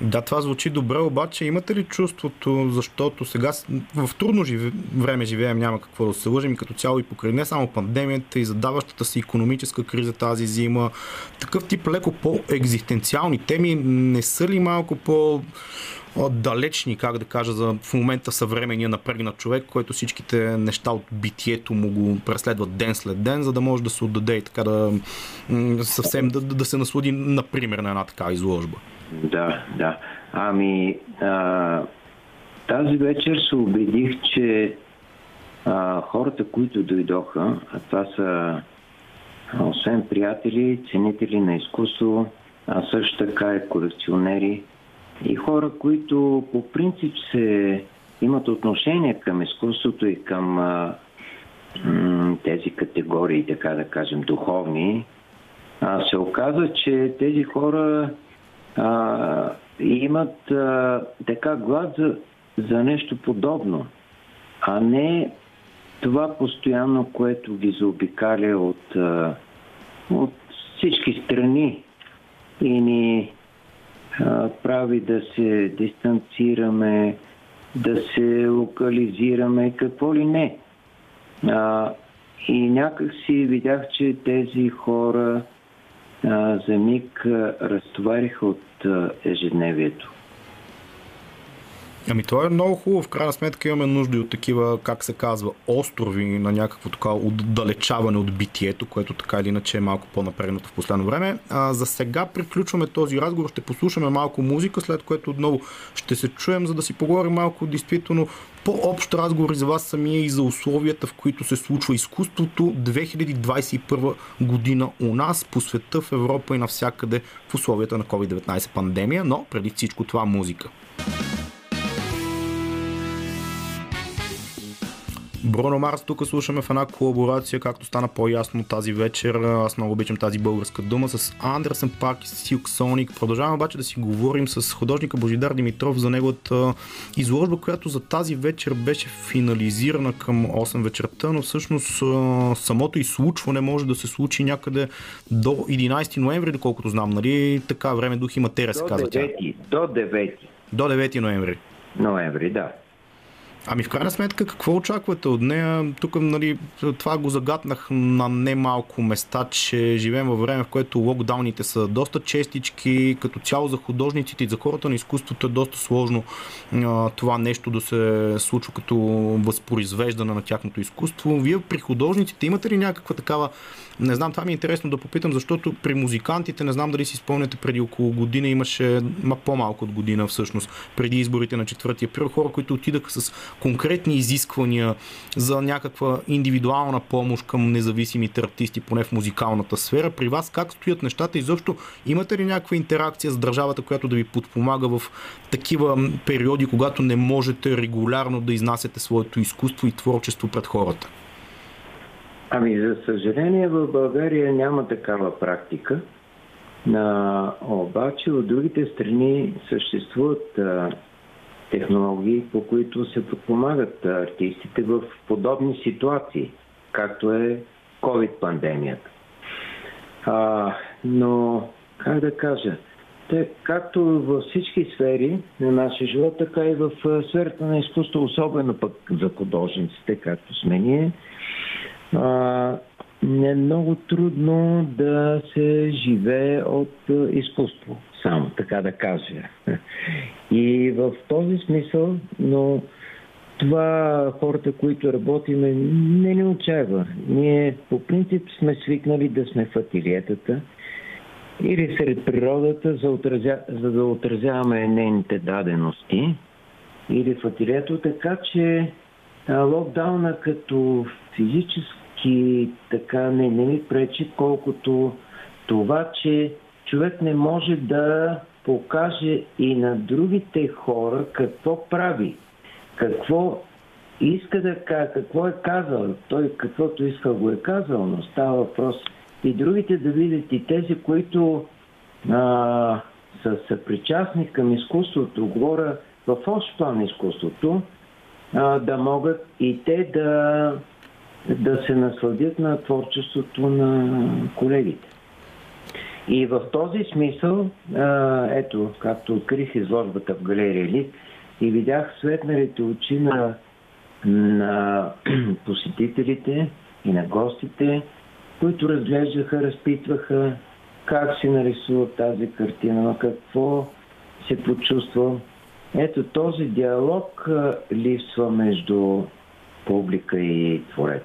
Да, това звучи добре, обаче имате ли чувството, защото сега в трудно живе, време живеем, няма какво да се лъжим, като цяло и покрай не само пандемията и задаващата се економическа криза тази зима, такъв тип леко по-екзистенциални теми не са ли малко по далечни, как да кажа, за в момента съвременния напрегнат човек, който всичките неща от битието му го преследват ден след ден, за да може да се отдаде и така да съвсем да, да се наслади, например, на една такава изложба. Да, да. Ами, а, тази вечер се убедих, че а, хората, които дойдоха, а това са освен приятели, ценители на изкуство, а също така и колекционери и хора, които по принцип се имат отношение към изкуството и към а, м- тези категории, така да кажем, духовни, а, се оказа, че тези хора а, имат а, така глад за, за нещо подобно, а не това постоянно, което ги заобикаля от, а, от всички страни и ни а, прави да се дистанцираме, да се локализираме, какво ли не. А, и някак си видях, че тези хора за миг разтовариха от ежедневието. Ами това е много хубаво. В крайна сметка имаме нужда от такива, как се казва, острови на някакво такова отдалечаване от битието, което така или иначе е малко по-напрегнато в последно време. А, за сега приключваме този разговор, ще послушаме малко музика, след което отново ще се чуем, за да си поговорим малко действително по-общ разговор за вас самия и за условията, в които се случва изкуството 2021 година у нас, по света, в Европа и навсякъде в условията на COVID-19 пандемия, но преди всичко това музика. Бруно Марс тук слушаме в една колаборация, както стана по-ясно тази вечер. Аз много обичам тази българска дума с Андерсен Пак и Силк Соник. Продължаваме обаче да си говорим с художника Божидар Димитров за неговата изложба, която за тази вечер беше финализирана към 8 вечерта, но всъщност самото изслучване може да се случи някъде до 11 ноември, доколкото знам, нали? Така време, дух и материя се казва тя. До 9. До 9 ноември. Ноември, да. Ами в крайна сметка, какво очаквате от нея? Тук нали, това го загаднах на немалко места, че живеем във време, в което локдауните са доста честички, като цяло за художниците и за хората на изкуството е доста сложно това нещо да се случва като възпроизвеждане на тяхното изкуство. Вие при художниците имате ли някаква такава не знам, това ми е интересно да попитам, защото при музикантите, не знам дали си спомняте, преди около година имаше, ма по-малко от година всъщност, преди изборите на 4 април, хора, които отидаха с конкретни изисквания за някаква индивидуална помощ към независимите артисти, поне в музикалната сфера. При вас как стоят нещата и защо имате ли някаква интеракция с държавата, която да ви подпомага в такива периоди, когато не можете регулярно да изнасяте своето изкуство и творчество пред хората? Ами, за съжаление, в България няма такава практика. А, обаче от другите страни съществуват а, технологии, по които се подпомагат артистите в подобни ситуации, както е COVID-пандемията. А, но, как да кажа, те, както във всички сфери на нашия живот, така и в сферата на изкуство, особено пък за художниците, както сме ние, а, е много трудно да се живее от изкуство, само така да кажа. И в този смисъл, но това хората, които работиме, не ни отчаива. Ние по принцип сме свикнали да сме в ателиетата или сред природата, за, отразя... за да отразяваме нейните дадености, или в ателието, така че локдауна като физически така не, не ми пречи, колкото това, че човек не може да покаже и на другите хора какво прави, какво иска да каже, какво е казал. Той каквото иска го е казал, но става въпрос и другите да видят и тези, които а, са, са причастни към изкуството, говоря в общ план изкуството, а, да могат и те да да се насладят на творчеството на колегите. И в този смисъл, ето, както открих изложбата в галерия Лит и видях светналите очи на, на *clears throat* посетителите и на гостите, които разглеждаха, разпитваха как си нарисува тази картина, на какво се почувства. Ето този диалог липсва между публика и творец.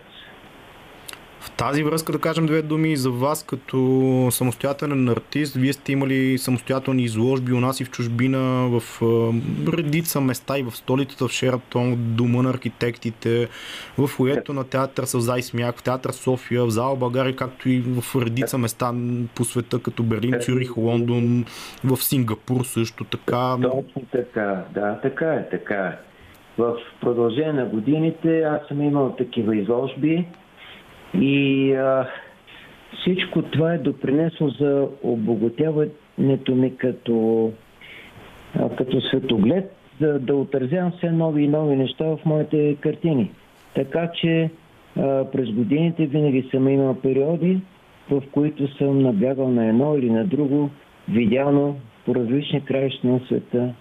В тази връзка да кажем две думи за вас като самостоятелен артист. Вие сте имали самостоятелни изложби у нас и в чужбина, в редица места и в столицата в Шератон, Дома на архитектите, в уето на театър Сълза и смях, в театър София, в зала България, както и в редица места по света, като Берлин, Цюрих, Лондон, в Сингапур също така. Точно така, да, така е, така е. В продължение на годините аз съм имал такива изложби и а, всичко това е допринесло за обогатяването ми като, а, като светоглед, за да отразявам все нови и нови неща в моите картини. Така че а, през годините винаги съм имал периоди, в които съм наблягал на едно или на друго, видяно по различни краища на света,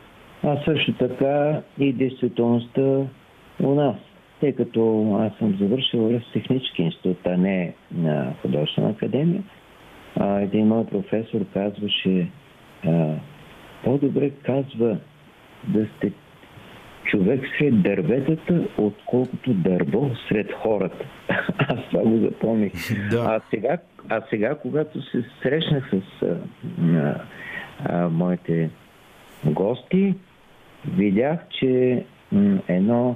а също така и действителността у нас тъй като аз съм завършил технически институт, а не на художествена академия, а, един мой професор казваше, а, по-добре казва да сте човек сред дърветата, отколкото дърво сред хората. *laughs* Аз това го запомних. *laughs* Да. А, сега, а сега, когато се срещнах с а, а, моите гости, видях, че м, едно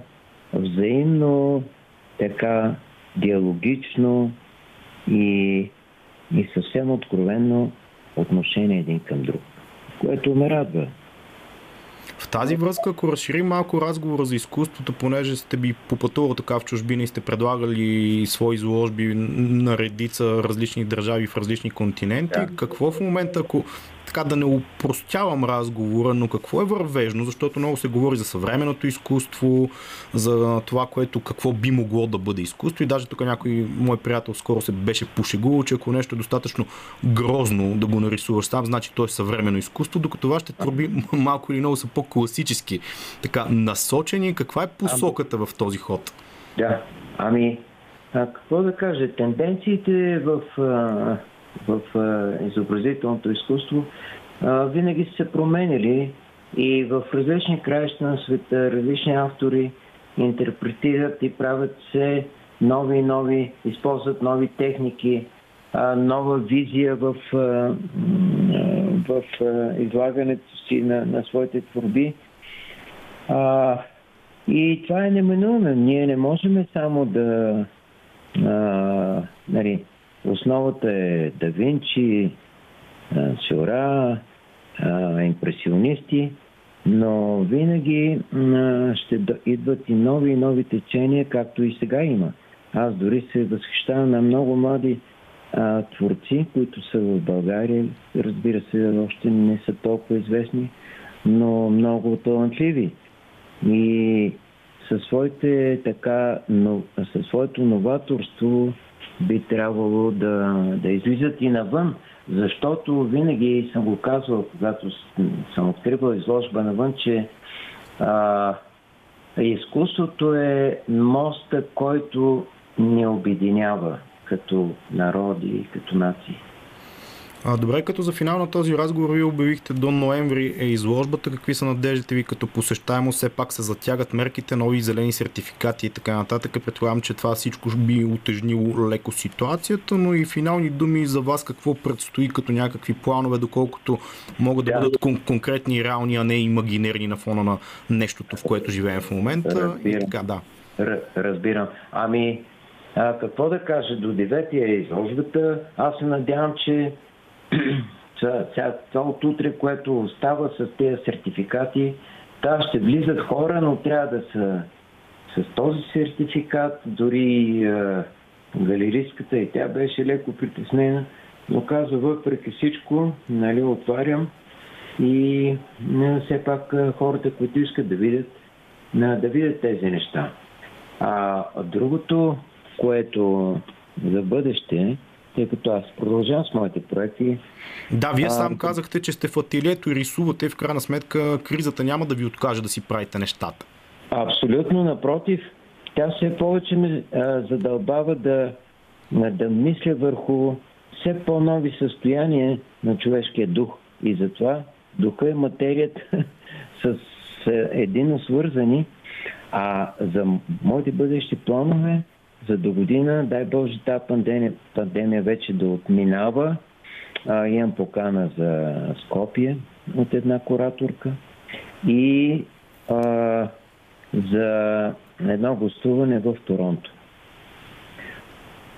взаимно, така диалогично и, и съвсем откровенно отношение един към друг, което ме радва. В тази връзка, ако разширим малко разговора за изкуството, понеже сте би попътувал така в чужбина и сте предлагали свои изложби на редица различни държави в различни континенти, да. какво в момента, ако така да не упростявам разговора, но какво е вървежно, защото много се говори за съвременното изкуство, за това, което какво би могло да бъде изкуство и даже тук някой мой приятел скоро се беше пошегувал, че ако нещо е достатъчно грозно да го нарисуваш сам, значи то е съвременно изкуство, докато вашите творби *laughs* малко или много са по-класически, така насочени. Каква е посоката в този ход? Да, ами, а какво да кажа, тенденциите в в изобразителното изкуство винаги са се променили и в различни краища на света различни автори интерпретират и правят се нови и нови, използват нови техники, нова визия в, в излагането си на, на своите творби. И това е неминуемо. Ние не можем само да а, нали, Основата е Да Винчи, Сюра, импресионисти, но винаги ще идват и нови и нови течения, както и сега има. Аз дори се възхищавам на много млади а, творци, които са в България. Разбира се, още не са толкова известни, но много талантливи. И със, своите, така, но, със своето новаторство би трябвало да, да излизат и навън, защото винаги съм го казвал, когато съм откривал изложба навън, че а, изкуството е моста, който ни обединява като народи, като нации. А, добре, като за финал на този разговор ви обявихте до ноември е изложбата. Какви са надеждите ви като посещаемо? Все пак се затягат мерките, нови зелени сертификати и така нататък. Предполагам, че това всичко би утежнило леко ситуацията, но и финални думи за вас какво предстои като някакви планове, доколкото могат да, да бъдат кон- конкретни и реални, а не имагинерни на фона на нещото, в което живеем в момента. Разбирам. И така, да. Разбирам. Ами, а, какво да кажа, до 9 е изложбата. Аз се надявам, че цялото утре, което става с тези сертификати, да, ще влизат хора, но трябва да са с този сертификат, дори е, галеристката и тя беше леко притеснена, но каза въпреки всичко, нали, отварям и не, все пак хората, които искат да видят, да видят тези неща. А другото, което за бъдеще тъй като аз продължавам с моите проекти. Да, вие сам а, казахте, че сте в ателието и рисувате. В крайна сметка кризата няма да ви откаже да си правите нещата. Абсолютно, напротив. Тя все повече ме а, задълбава да, да мисля върху все по-нови състояния на човешкия дух. И затова духа и материята *laughs* с, с едино свързани. А за моите бъдещи планове за до година, дай Боже, тази пандемия, пандемия вече да отминава. А, имам покана за Скопие от една кураторка и а, за едно гостуване в Торонто.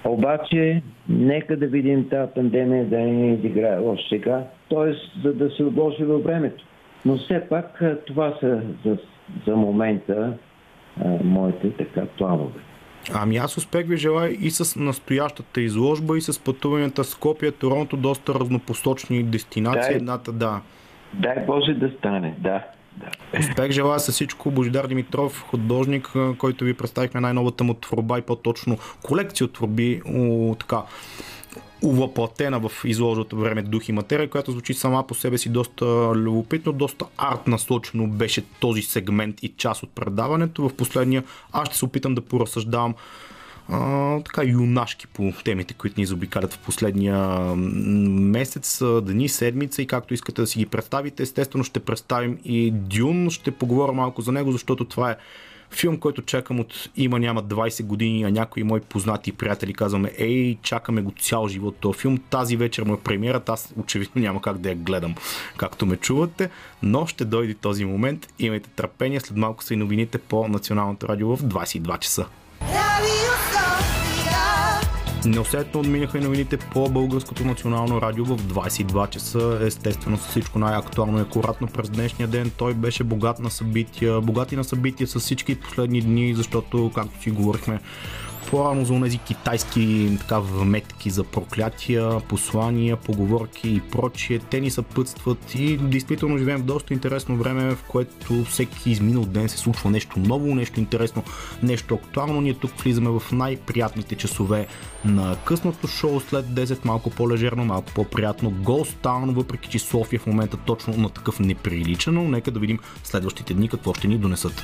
Обаче, нека да видим тази пандемия да не изиграе още сега, т.е. за да се отложи във времето. Но все пак това са за, за момента а, моите така планове. Ами аз успех ви желая и с настоящата изложба, и с пътуванията с Копия, Торонто, доста разнопосочни дестинации. Дай, Едната, да. Дай Боже да стане, да. Да. Успех желая с всичко. Божидар Димитров, художник, който ви представихме най-новата му творба и по-точно колекция от творби, о, така, увъплатена в изложеното време дух и материя, която звучи сама по себе си доста любопитно, доста арт насочено беше този сегмент и част от предаването. В последния аз ще се опитам да поразсъждавам а, така юнашки по темите, които ни заобикалят в последния месец, дни, седмица и както искате да си ги представите. Естествено ще представим и Дюн, ще поговоря малко за него, защото това е Филм, който чакам от има няма 20 години, а някои мои познати приятели казваме, ей, чакаме го цял живот този филм. Тази вечер му е премиерата, аз очевидно няма как да я гледам, както ме чувате, но ще дойде този момент. Имайте търпение, след малко са и новините по Националното радио в 22 часа. Неусетно отминаха и новините по Българското национално радио в 22 часа. Естествено с всичко най-актуално и акуратно през днешния ден. Той беше богат на събития, богати на събития с всички последни дни, защото, както си говорихме, по-рано за тези китайски така, вметки за проклятия, послания, поговорки и прочие. Те ни съпътстват и действително живеем в доста интересно време, в което всеки изминал ден се случва нещо ново, нещо интересно, нещо актуално. Ние тук влизаме в най-приятните часове на късното шоу след 10, малко по-лежерно, малко по-приятно. Ghost Town, въпреки че София в момента точно на такъв неприлича, но нека да видим следващите дни какво ще ни донесат.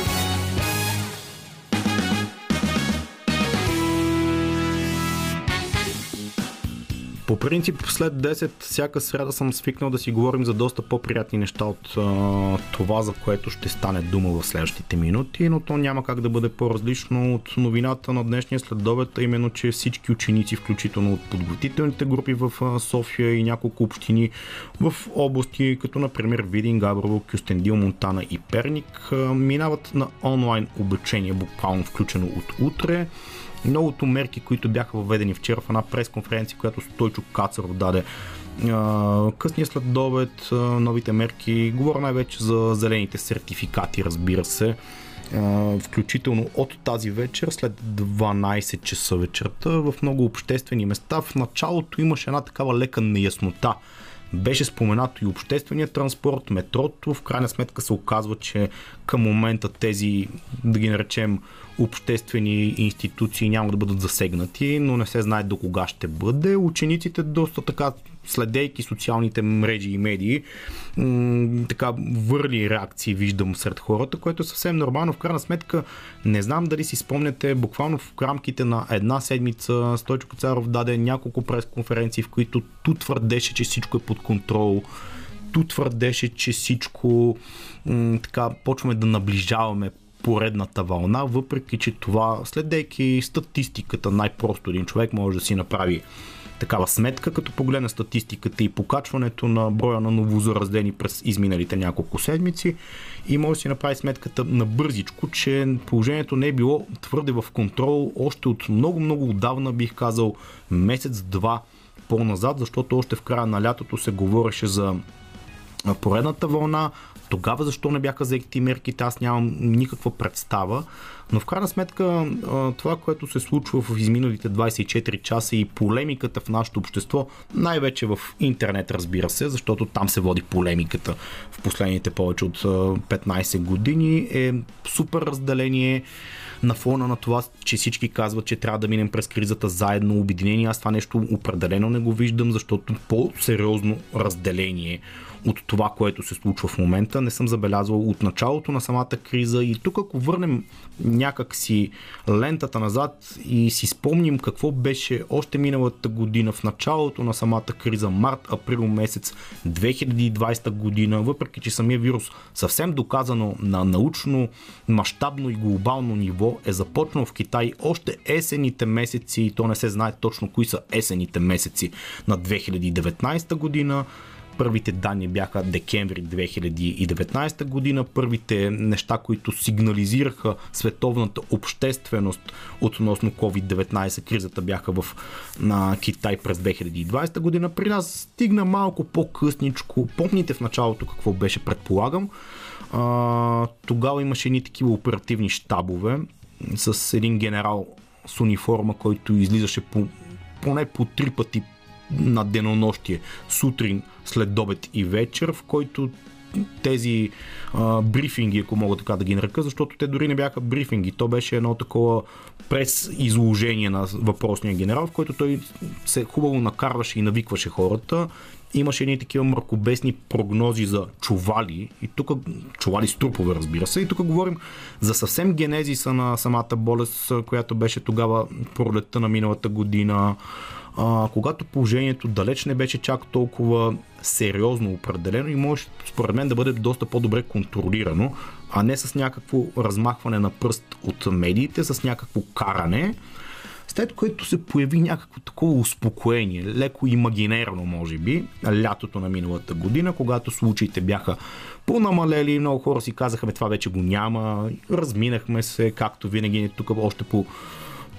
По принцип, след 10 всяка среда съм свикнал да си говорим за доста по-приятни неща от а, това, за което ще стане дума в следващите минути, но то няма как да бъде по-различно от новината на днешния следобед, а именно, че всички ученици, включително от подготвителните групи в София и няколко общини в области, като например Видин, Габрово, Кюстендил, Монтана и Перник, минават на онлайн обучение, буквално включено от утре многото мерки, които бяха въведени вчера в една пресконференция, която Стойчо Кацаров даде късния след обед, новите мерки, говоря най-вече за зелените сертификати, разбира се, включително от тази вечер, след 12 часа вечерта, в много обществени места. В началото имаше една такава лека неяснота. Беше споменато и обществения транспорт, метрото. В крайна сметка се оказва, че към момента тези, да ги наречем, обществени институции няма да бъдат засегнати, но не се знае до кога ще бъде. Учениците доста така, следейки социалните мрежи и медии, м- така върли реакции виждам сред хората, което е съвсем нормално. В крайна сметка, не знам дали си спомняте, буквално в рамките на една седмица Стойчо Кацаров даде няколко пресконференции, в които ту твърдеше, че всичко е под контрол ту твърдеше, че всичко м- така почваме да наближаваме поредната вълна, въпреки че това, следейки статистиката, най-просто един човек може да си направи такава сметка, като погледне статистиката и покачването на броя на новозаразени през изминалите няколко седмици и може да си направи сметката на бързичко, че положението не е било твърде в контрол още от много-много отдавна, бих казал месец-два по-назад, защото още в края на лятото се говореше за поредната вълна, тогава защо не бяха взети мерките, аз нямам никаква представа, Но в крайна сметка това, което се случва в изминалите 24 часа и полемиката в нашето общество, най-вече в интернет, разбира се, защото там се води полемиката в последните повече от 15 години, е супер разделение на фона на това, че всички казват, че трябва да минем през кризата заедно, обединени. Аз това нещо определено не го виждам, защото по-сериозно разделение от това, което се случва в момента. Не съм забелязвал от началото на самата криза и тук ако върнем някак си лентата назад и си спомним какво беше още миналата година в началото на самата криза, март-април месец 2020 година, въпреки че самия вирус съвсем доказано на научно, мащабно и глобално ниво е започнал в Китай още есените месеци, и то не се знае точно кои са есените месеци на 2019 година. Първите данни бяха декември 2019 година. Първите неща, които сигнализираха световната общественост относно COVID-19 кризата бяха в на Китай през 2020 година. При нас стигна малко по-късничко. Помните в началото какво беше, предполагам. А, тогава имаше едни такива оперативни щабове с един генерал с униформа, който излизаше по, поне по три пъти на денонощие, сутрин, след обед и вечер, в който тези а, брифинги, ако мога така да ги нарека, защото те дори не бяха брифинги. То беше едно такова през изложение на въпросния генерал, в който той се хубаво накарваше и навикваше хората. Имаше едни такива мракобесни прогнози за чували, и тук чували с трупове, разбира се, и тук говорим за съвсем генезиса на самата болест, която беше тогава пролетта на миналата година. А, когато положението далеч не беше чак толкова сериозно определено и може според мен да бъде доста по-добре контролирано, а не с някакво размахване на пръст от медиите, с някакво каране, след което се появи някакво такова успокоение, леко имагинерно може би, лятото на миналата година, когато случаите бяха по-намалели, много хора си казаха, това вече го няма, разминахме се, както винаги тук още по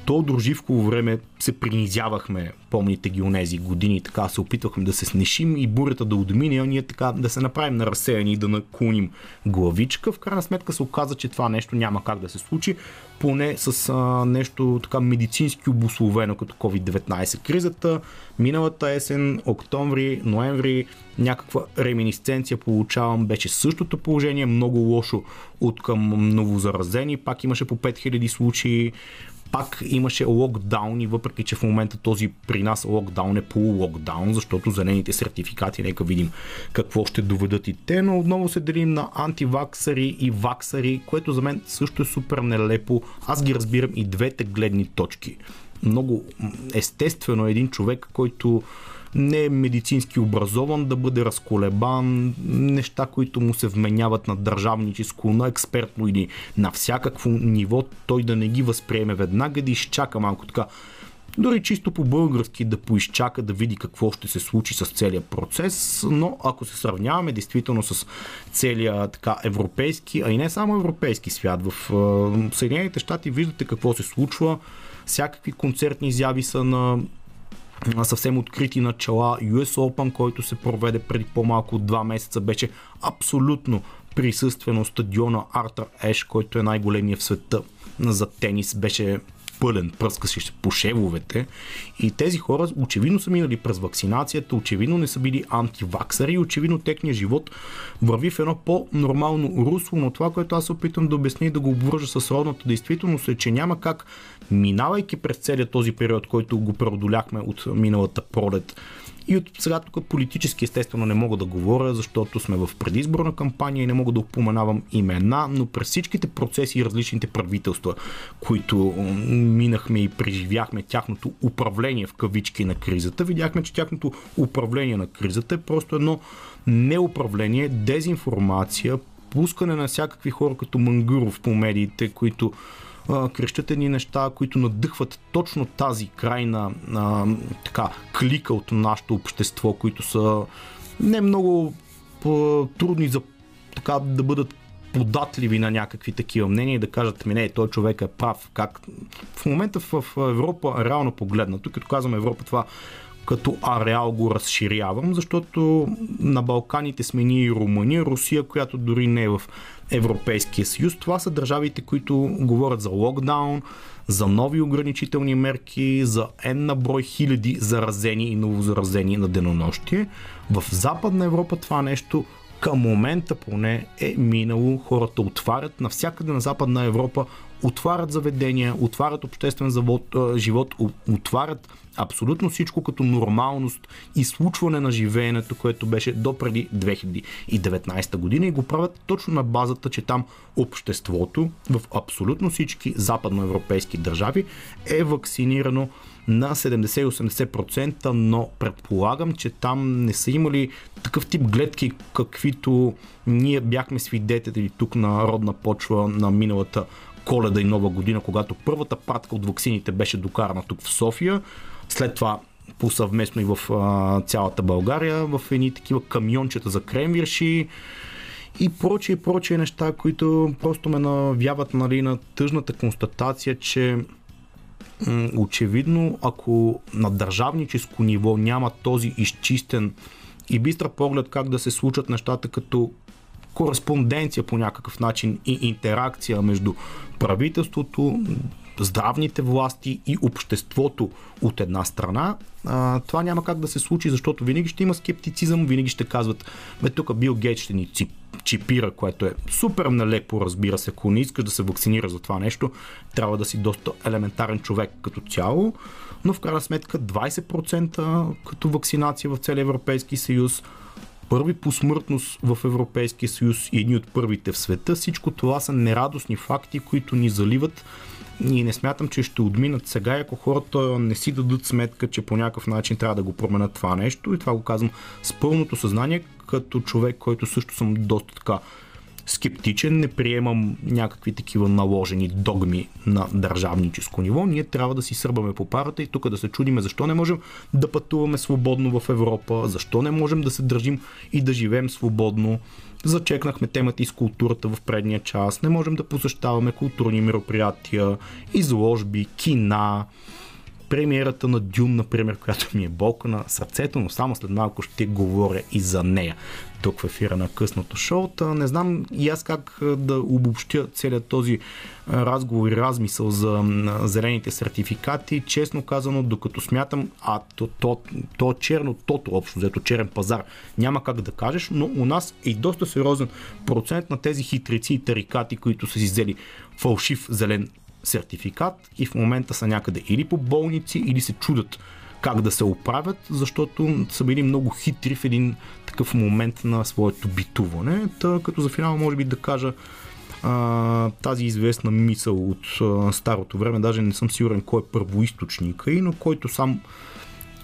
то друживко време се принизявахме, помните ги онези години, така се опитвахме да се снешим и бурята да отмине, а ние така да се направим на разсеяни и да наклоним главичка. В крайна сметка се оказа, че това нещо няма как да се случи, поне с а, нещо така медицински обословено като COVID-19. Кризата. Миналата есен, октомври, ноември, някаква реминисценция получавам, беше същото положение, много лошо от към новозаразени, пак имаше по 5000 случаи, пак имаше локдауни, въпреки че в момента този при нас локдаун е полулокдаун, защото зелените сертификати, нека видим какво ще доведат и те, но отново се делим на антиваксари и ваксари, което за мен също е супер нелепо. Аз ги разбирам и двете гледни точки. Много естествено е един човек, който не е медицински образован, да бъде разколебан, неща, които му се вменяват на държавническо, на експертно или на всякакво ниво, той да не ги възприеме веднага, да изчака малко така. Дори чисто по-български да поизчака да види какво ще се случи с целият процес, но ако се сравняваме действително с целия така европейски, а и не само европейски свят, в Съединените щати виждате какво се случва, всякакви концертни изяви са на съвсем открити начала. US Open, който се проведе преди по-малко от два месеца, беше абсолютно присъствено стадиона Артър Еш, който е най-големия в света за тенис, беше пълен, пръскаше се по шевовете. И тези хора очевидно са минали през вакцинацията, очевидно не са били антиваксари очевидно техният живот върви в едно по-нормално русло, но това, което аз опитам да обясня и да го обвържа с родната действителност е, че няма как, минавайки през целият този период, който го преодоляхме от миналата пролет, и от сега тук политически естествено не мога да говоря, защото сме в предизборна кампания и не мога да упоменавам имена, но през всичките процеси и различните правителства, които минахме и преживяхме тяхното управление в кавички на кризата, видяхме, че тяхното управление на кризата е просто едно неуправление, дезинформация, пускане на всякакви хора като Мангуров по медиите, които крещат едни неща, които надъхват точно тази крайна а, така, клика от нашето общество, които са не много а, трудни за така да бъдат податливи на някакви такива мнения и да кажат ми не, той човек е прав. Как? В момента в Европа, реално погледнато, като казвам Европа, това като ареал го разширявам, защото на Балканите сме ние и Румъния, Русия, която дори не е в Европейския съюз. Това са държавите, които говорят за локдаун, за нови ограничителни мерки, за N на брой хиляди заразени и новозаразени на денонощие. В Западна Европа това нещо към момента поне е минало. Хората отварят навсякъде на Западна Европа, отварят заведения, отварят обществен завод, живот, отварят абсолютно всичко като нормалност и случване на живеенето, което беше до преди 2019 година и го правят точно на базата, че там обществото в абсолютно всички западноевропейски държави е вакцинирано на 70-80%, но предполагам, че там не са имали такъв тип гледки, каквито ние бяхме свидетели тук на родна почва на миналата коледа и нова година, когато първата пратка от ваксините беше докарана тук в София. След това по съвместно и в а, цялата България, в едни такива камиончета за кремвирши и прочие, прочие неща, които просто ме навяват нали, на тъжната констатация, че м- очевидно, ако на държавническо ниво няма този изчистен и бистър поглед как да се случат нещата като кореспонденция по някакъв начин и интеракция между правителството, здравните власти и обществото от една страна, а, това няма как да се случи, защото винаги ще има скептицизъм, винаги ще казват, бе тук Бил Гейт ще ни чипира, което е супер нелепо, разбира се, ако не искаш да се вакцинира за това нещо, трябва да си доста елементарен човек като цяло, но в крайна сметка 20% като вакцинация в целия Европейски съюз, първи по смъртност в Европейския съюз и едни от първите в света. Всичко това са нерадостни факти, които ни заливат и не смятам, че ще отминат сега, ако хората не си дадат сметка, че по някакъв начин трябва да го променят това нещо. И това го казвам с пълното съзнание, като човек, който също съм доста така скептичен, не приемам някакви такива наложени догми на държавническо ниво. Ние трябва да си сърбаме по парата и тук да се чудиме защо не можем да пътуваме свободно в Европа, защо не можем да се държим и да живеем свободно. Зачекнахме темата и с културата в предния час. Не можем да посещаваме културни мероприятия, изложби, кина, премиерата на Дюн, например, която ми е болка на сърцето, но само след малко ще говоря и за нея тук в ефира на късното шоу. Не знам и аз как да обобщя целият този разговор и размисъл за зелените сертификати. Честно казано, докато смятам, а то, то, то черно, тото общо, взето черен пазар, няма как да кажеш, но у нас е и доста сериозен процент на тези хитрици и тарикати, които са си взели фалшив зелен сертификат и в момента са някъде или по болници, или се чудят как да се оправят, защото са били много хитри в един такъв момент на своето битуване. Та, като за финал може би да кажа а, тази известна мисъл от а, старото време, даже не съм сигурен кой е първоисточника и, но който сам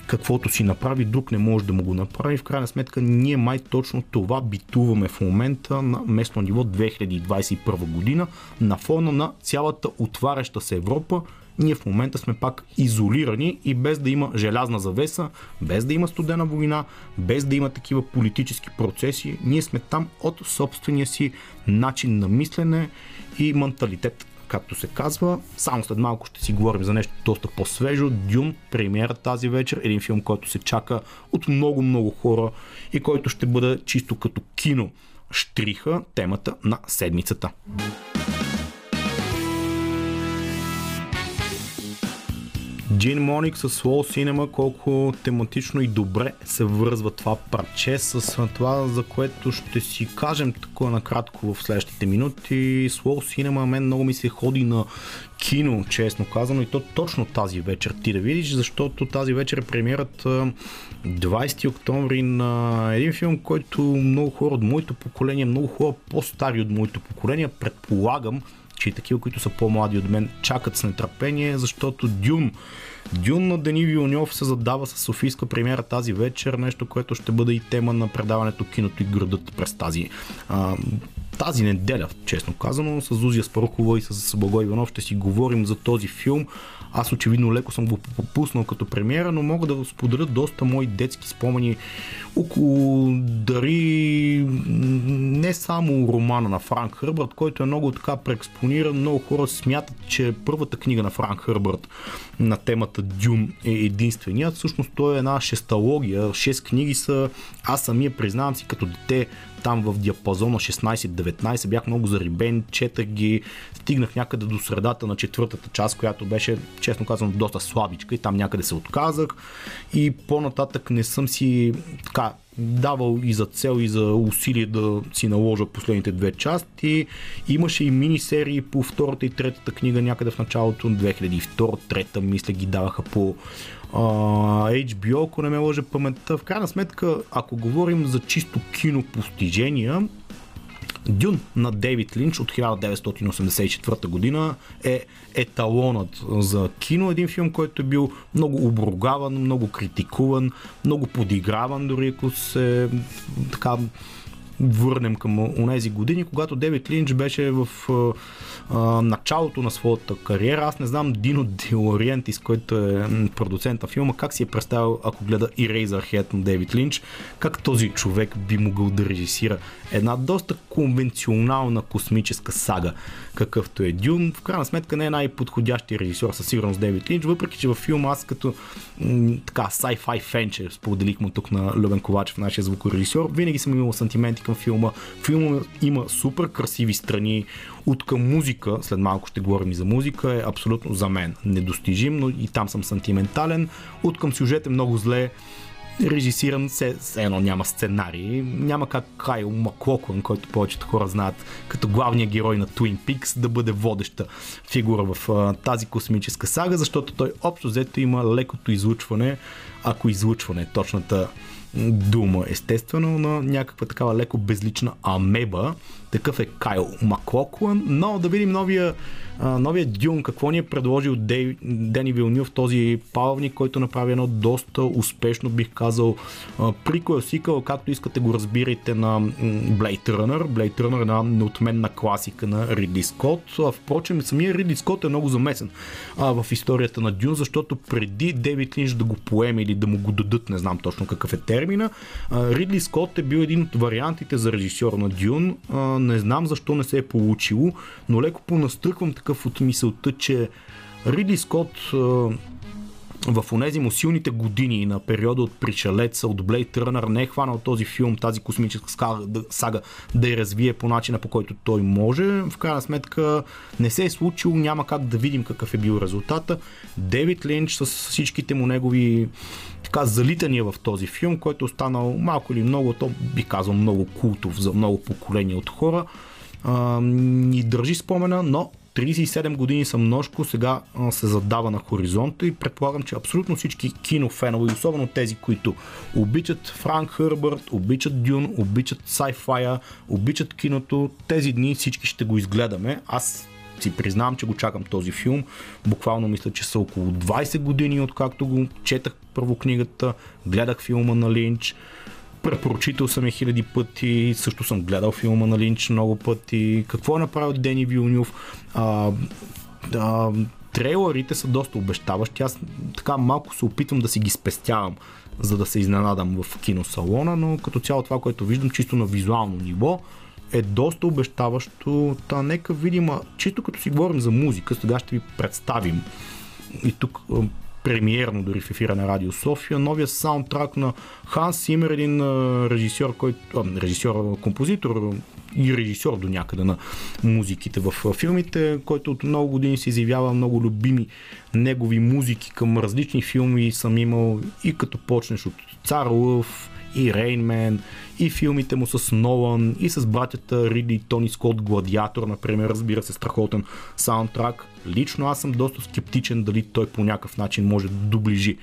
каквото си направи, друг не може да му го направи. В крайна сметка ние май точно това битуваме в момента на местно ниво 2021 година на фона на цялата отваряща се Европа, ние в момента сме пак изолирани и без да има желязна завеса, без да има студена война, без да има такива политически процеси, ние сме там от собствения си начин на мислене и менталитет както се казва. Само след малко ще си говорим за нещо доста по-свежо. Дюн, премиера тази вечер, един филм, който се чака от много-много хора и който ще бъде чисто като кино штриха темата на седмицата. Джин Моник с Slow Cinema, колко тематично и добре се връзва това парче с това, за което ще си кажем такова накратко в следващите минути. Slow Cinema мен много ми се ходи на кино, честно казано, и то точно тази вечер ти да видиш, защото тази вечер е премиерът 20 октомври на един филм, който много хора от моето поколение, много хора по-стари от моето поколение, предполагам, че и такива, които са по-млади от мен, чакат с нетърпение, защото Дюн Дюн на Дени Вилньов се задава с Софийска премиера тази вечер, нещо, което ще бъде и тема на предаването Киното и градът през тази а, тази неделя, честно казано, с Зузия Спарухова и с Благой Иванов ще си говорим за този филм. Аз очевидно леко съм го попуснал като премиера, но мога да споделя доста мои детски спомени около дари не само романа на Франк Хърбърт, който е много така преекспониран. Много хора смятат, че първата книга на Франк Хърбърт на темата Дюн е единственият. Всъщност той е една шесталогия. Шест книги са. Аз самия признавам си като дете там в диапазона 16-19 бях много зарибен, четах ги, стигнах някъде до средата на четвъртата част, която беше, честно казвам, доста слабичка и там някъде се отказах и по-нататък не съм си така давал и за цел и за усилие да си наложа последните две части. Имаше и мини серии по втората и третата книга някъде в началото на 2002 трета мисля ги даваха по HBO, ако не ме лъжа паметта. В крайна сметка, ако говорим за чисто кино постижения, Дюн на Дейвид Линч от 1984 година е еталонът за кино. Един филм, който е бил много обругаван, много критикуван, много подиграван, дори ако се така върнем към онези години, когато Девид Линч беше в а, началото на своята кариера. Аз не знам Дино Делориентис, който е продуцент на филма, как си е представил, ако гледа Eraserhead на Девид Линч, как този човек би могъл да режисира една доста конвенционална космическа сага, какъвто е Дюн. В крайна сметка не е най-подходящия режисьор със сигурност Девид Линч, въпреки че във филма аз като м- така sci-fi фенче, споделих му тук на Любен Ковачев, нашия звукорежисьор, винаги съм имал сантименти към филма. Филма има супер красиви страни, от към музика, след малко ще говорим и за музика, е абсолютно за мен недостижим, но и там съм сантиментален. От към сюжет е много зле режисиран, се, се едно няма сценарий. Няма как Кайл Маклоклан, който повечето хора знаят като главния герой на Twin Peaks, да бъде водеща фигура в а, тази космическа сага, защото той общо взето има лекото излучване, ако излучване е точната дума, естествено, на някаква такава леко безлична амеба. Такъв е Кайл Маклоклан. Но да видим новия новия Дюн, какво ни е предложил Дей, Дени Вилнюв, този палавник, който направи едно доста успешно, бих казал, прикол сикъл, както искате го разбирайте на Blade Runner. Blade Runner е една неотменна класика на Ридли Скот. Впрочем, самия Ридли Скот е много замесен а, в историята на Дюн, защото преди Дейвид Линч да го поеме или да му го дадат, не знам точно какъв е термина, Ридли Скот е бил един от вариантите за режисьор на Дюн. А, не знам защо не се е получило, но леко понастръквам такъв от мисълта, че Риди Скот в онези му силните години на периода от Пришелеца, от Блейд Рънър, не е хванал този филм, тази космическа сага да я развие по начина по който той може. В крайна сметка не се е случило, няма как да видим какъв е бил резултата. Девид Линч с всичките му негови така залитания в този филм, който е останал малко или много, то би казал много култов за много поколения от хора, ни държи спомена, но 37 години съм множко, сега се задава на хоризонта и предполагам, че абсолютно всички кинофенове, особено тези, които обичат Франк Хърбърт, обичат Дюн, обичат sci-fi, обичат киното, тези дни всички ще го изгледаме. Аз си признавам, че го чакам този филм. Буквално мисля, че са около 20 години, откакто го четах първо книгата, гледах филма на Линч. Препоръчител съм я хиляди пъти, също съм гледал филма на Линч много пъти. Какво е направил Дени Вилнюв? А, а, трейлерите са доста обещаващи. Аз така малко се опитвам да си ги спестявам, за да се изненадам в киносалона, но като цяло това, което виждам чисто на визуално ниво, е доста обещаващо. Та нека видим, чисто като си говорим за музика, сега ще ви представим и тук премиерно дори в ефира на Радио София, новия саундтрак на Ханс Симер, един режисьор, който, режисьор, композитор и режисьор до някъде на музиките в филмите, който от много години се изявява много любими негови музики към различни филми. Съм имал и като почнеш от Цар Лъв, и Рейнмен, и филмите му с Нолан, и с братята Риди и Тони Скот Гладиатор, например, разбира се, страхотен саундтрак. Лично аз съм доста скептичен дали той по някакъв начин може да доближи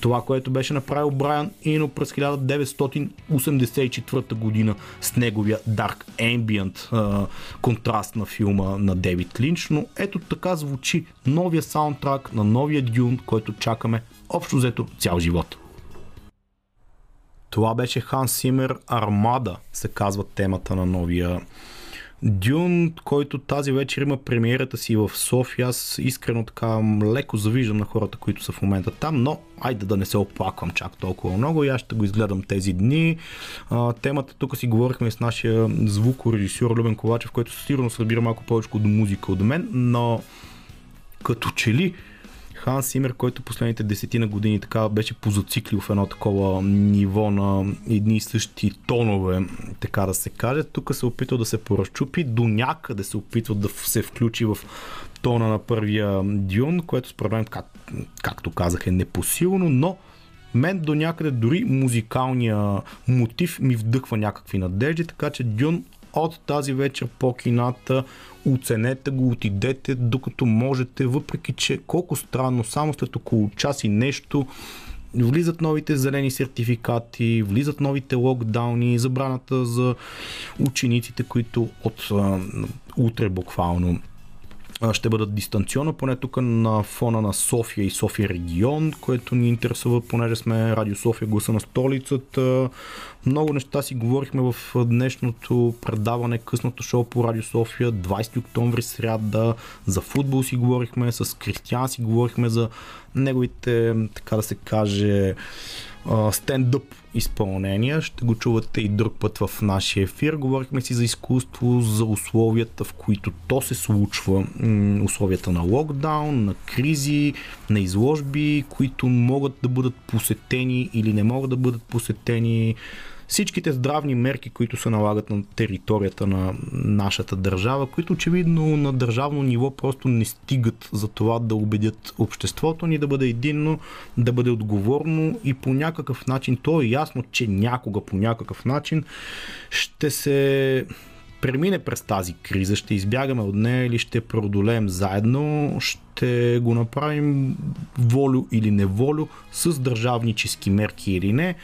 това, което беше направил Брайан Ино през 1984 година с неговия Dark Ambient а, контраст на филма на Девид Линч, но ето така звучи новия саундтрак на новия Дюн, който чакаме общо взето цял живот. Това беше Хан Симер Армада, се казва темата на новия Дюн, който тази вечер има премиерата си в София. Аз искрено така леко завиждам на хората, които са в момента там, но айде да не се оплаквам чак толкова много и аз ще го изгледам тези дни. А, темата тук си говорихме с нашия звукорежисьор Любен Ковачев, който сигурно се разбира малко повече до музика от мен, но като че ли Хан Симер, който последните десетина години така беше позациклил в едно такова ниво на едни и същи тонове, така да се каже. Тук се опитва да се поразчупи, до някъде се опитва да се включи в тона на първия Дюн, което според мен, как, както казах, е непосилно, но мен до някъде дори музикалния мотив ми вдъхва някакви надежди, така че Дюн от тази вечер по кината. Оценете го, отидете докато можете, въпреки че колко странно, само след около час и нещо влизат новите зелени сертификати, влизат новите локдауни, забраната за учениците, които от а, утре буквално ще бъдат дистанционно, поне тук на фона на София и София регион, което ни интересува, понеже сме Радио София, гласа на столицата. Много неща си говорихме в днешното предаване, късното шоу по Радио София, 20 октомври сряда. За футбол си говорихме, с Кристиан си говорихме за неговите, така да се каже, стендъп изпълнения. Ще го чувате и друг път в нашия ефир. Говорихме си за изкуство, за условията, в които то се случва. Условията на локдаун, на кризи, на изложби, които могат да бъдат посетени или не могат да бъдат посетени всичките здравни мерки, които се налагат на територията на нашата държава, които очевидно на държавно ниво просто не стигат за това да убедят обществото ни да бъде единно, да бъде отговорно и по някакъв начин, то е ясно, че някога по някакъв начин ще се премине през тази криза, ще избягаме от нея или ще преодолеем заедно, ще го направим волю или неволю, с държавнически мерки или не,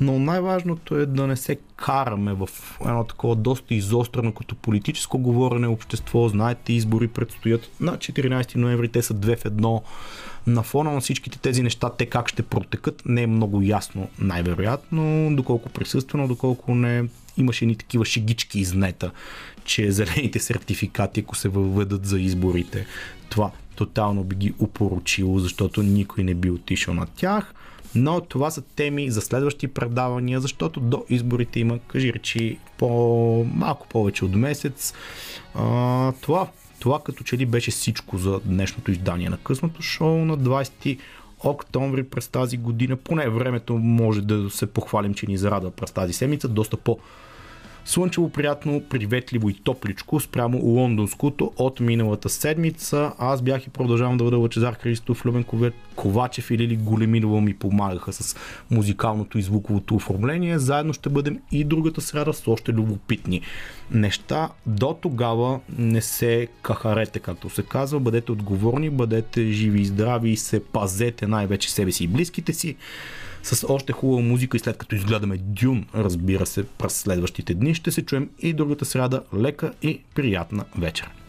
но най-важното е да не се караме в едно такова доста изострено като политическо говорене общество. Знаете, избори предстоят на 14 ноември, те са две в едно. На фона на всичките тези неща, те как ще протекат, не е много ясно, най-вероятно, доколко присъствено, доколко не. Имаше ни такива шегички изнета, че зелените сертификати, ако се въведат за изборите, това тотално би ги упоручило, защото никой не би отишъл на тях. Но това са теми за следващи предавания, защото до изборите има, кажи речи, по малко повече от месец. А, това, това като че ли беше всичко за днешното издание на късното шоу на 20 октомври през тази година. Поне времето може да се похвалим, че ни зарада през тази седмица. Доста по- Слънчево, приятно, приветливо и топличко спрямо лондонското от миналата седмица. Аз бях и продължавам да бъда Лъчезар Христов, Любен Ковачев и Лили Големинова ми помагаха с музикалното и звуковото оформление. Заедно ще бъдем и другата среда с още любопитни неща. До тогава не се кахарете, както се казва. Бъдете отговорни, бъдете живи и здрави и се пазете най-вече себе си и близките си с още хубава музика и след като изгледаме Дюн, разбира се, през следващите дни, ще се чуем и другата сряда. Лека и приятна вечер!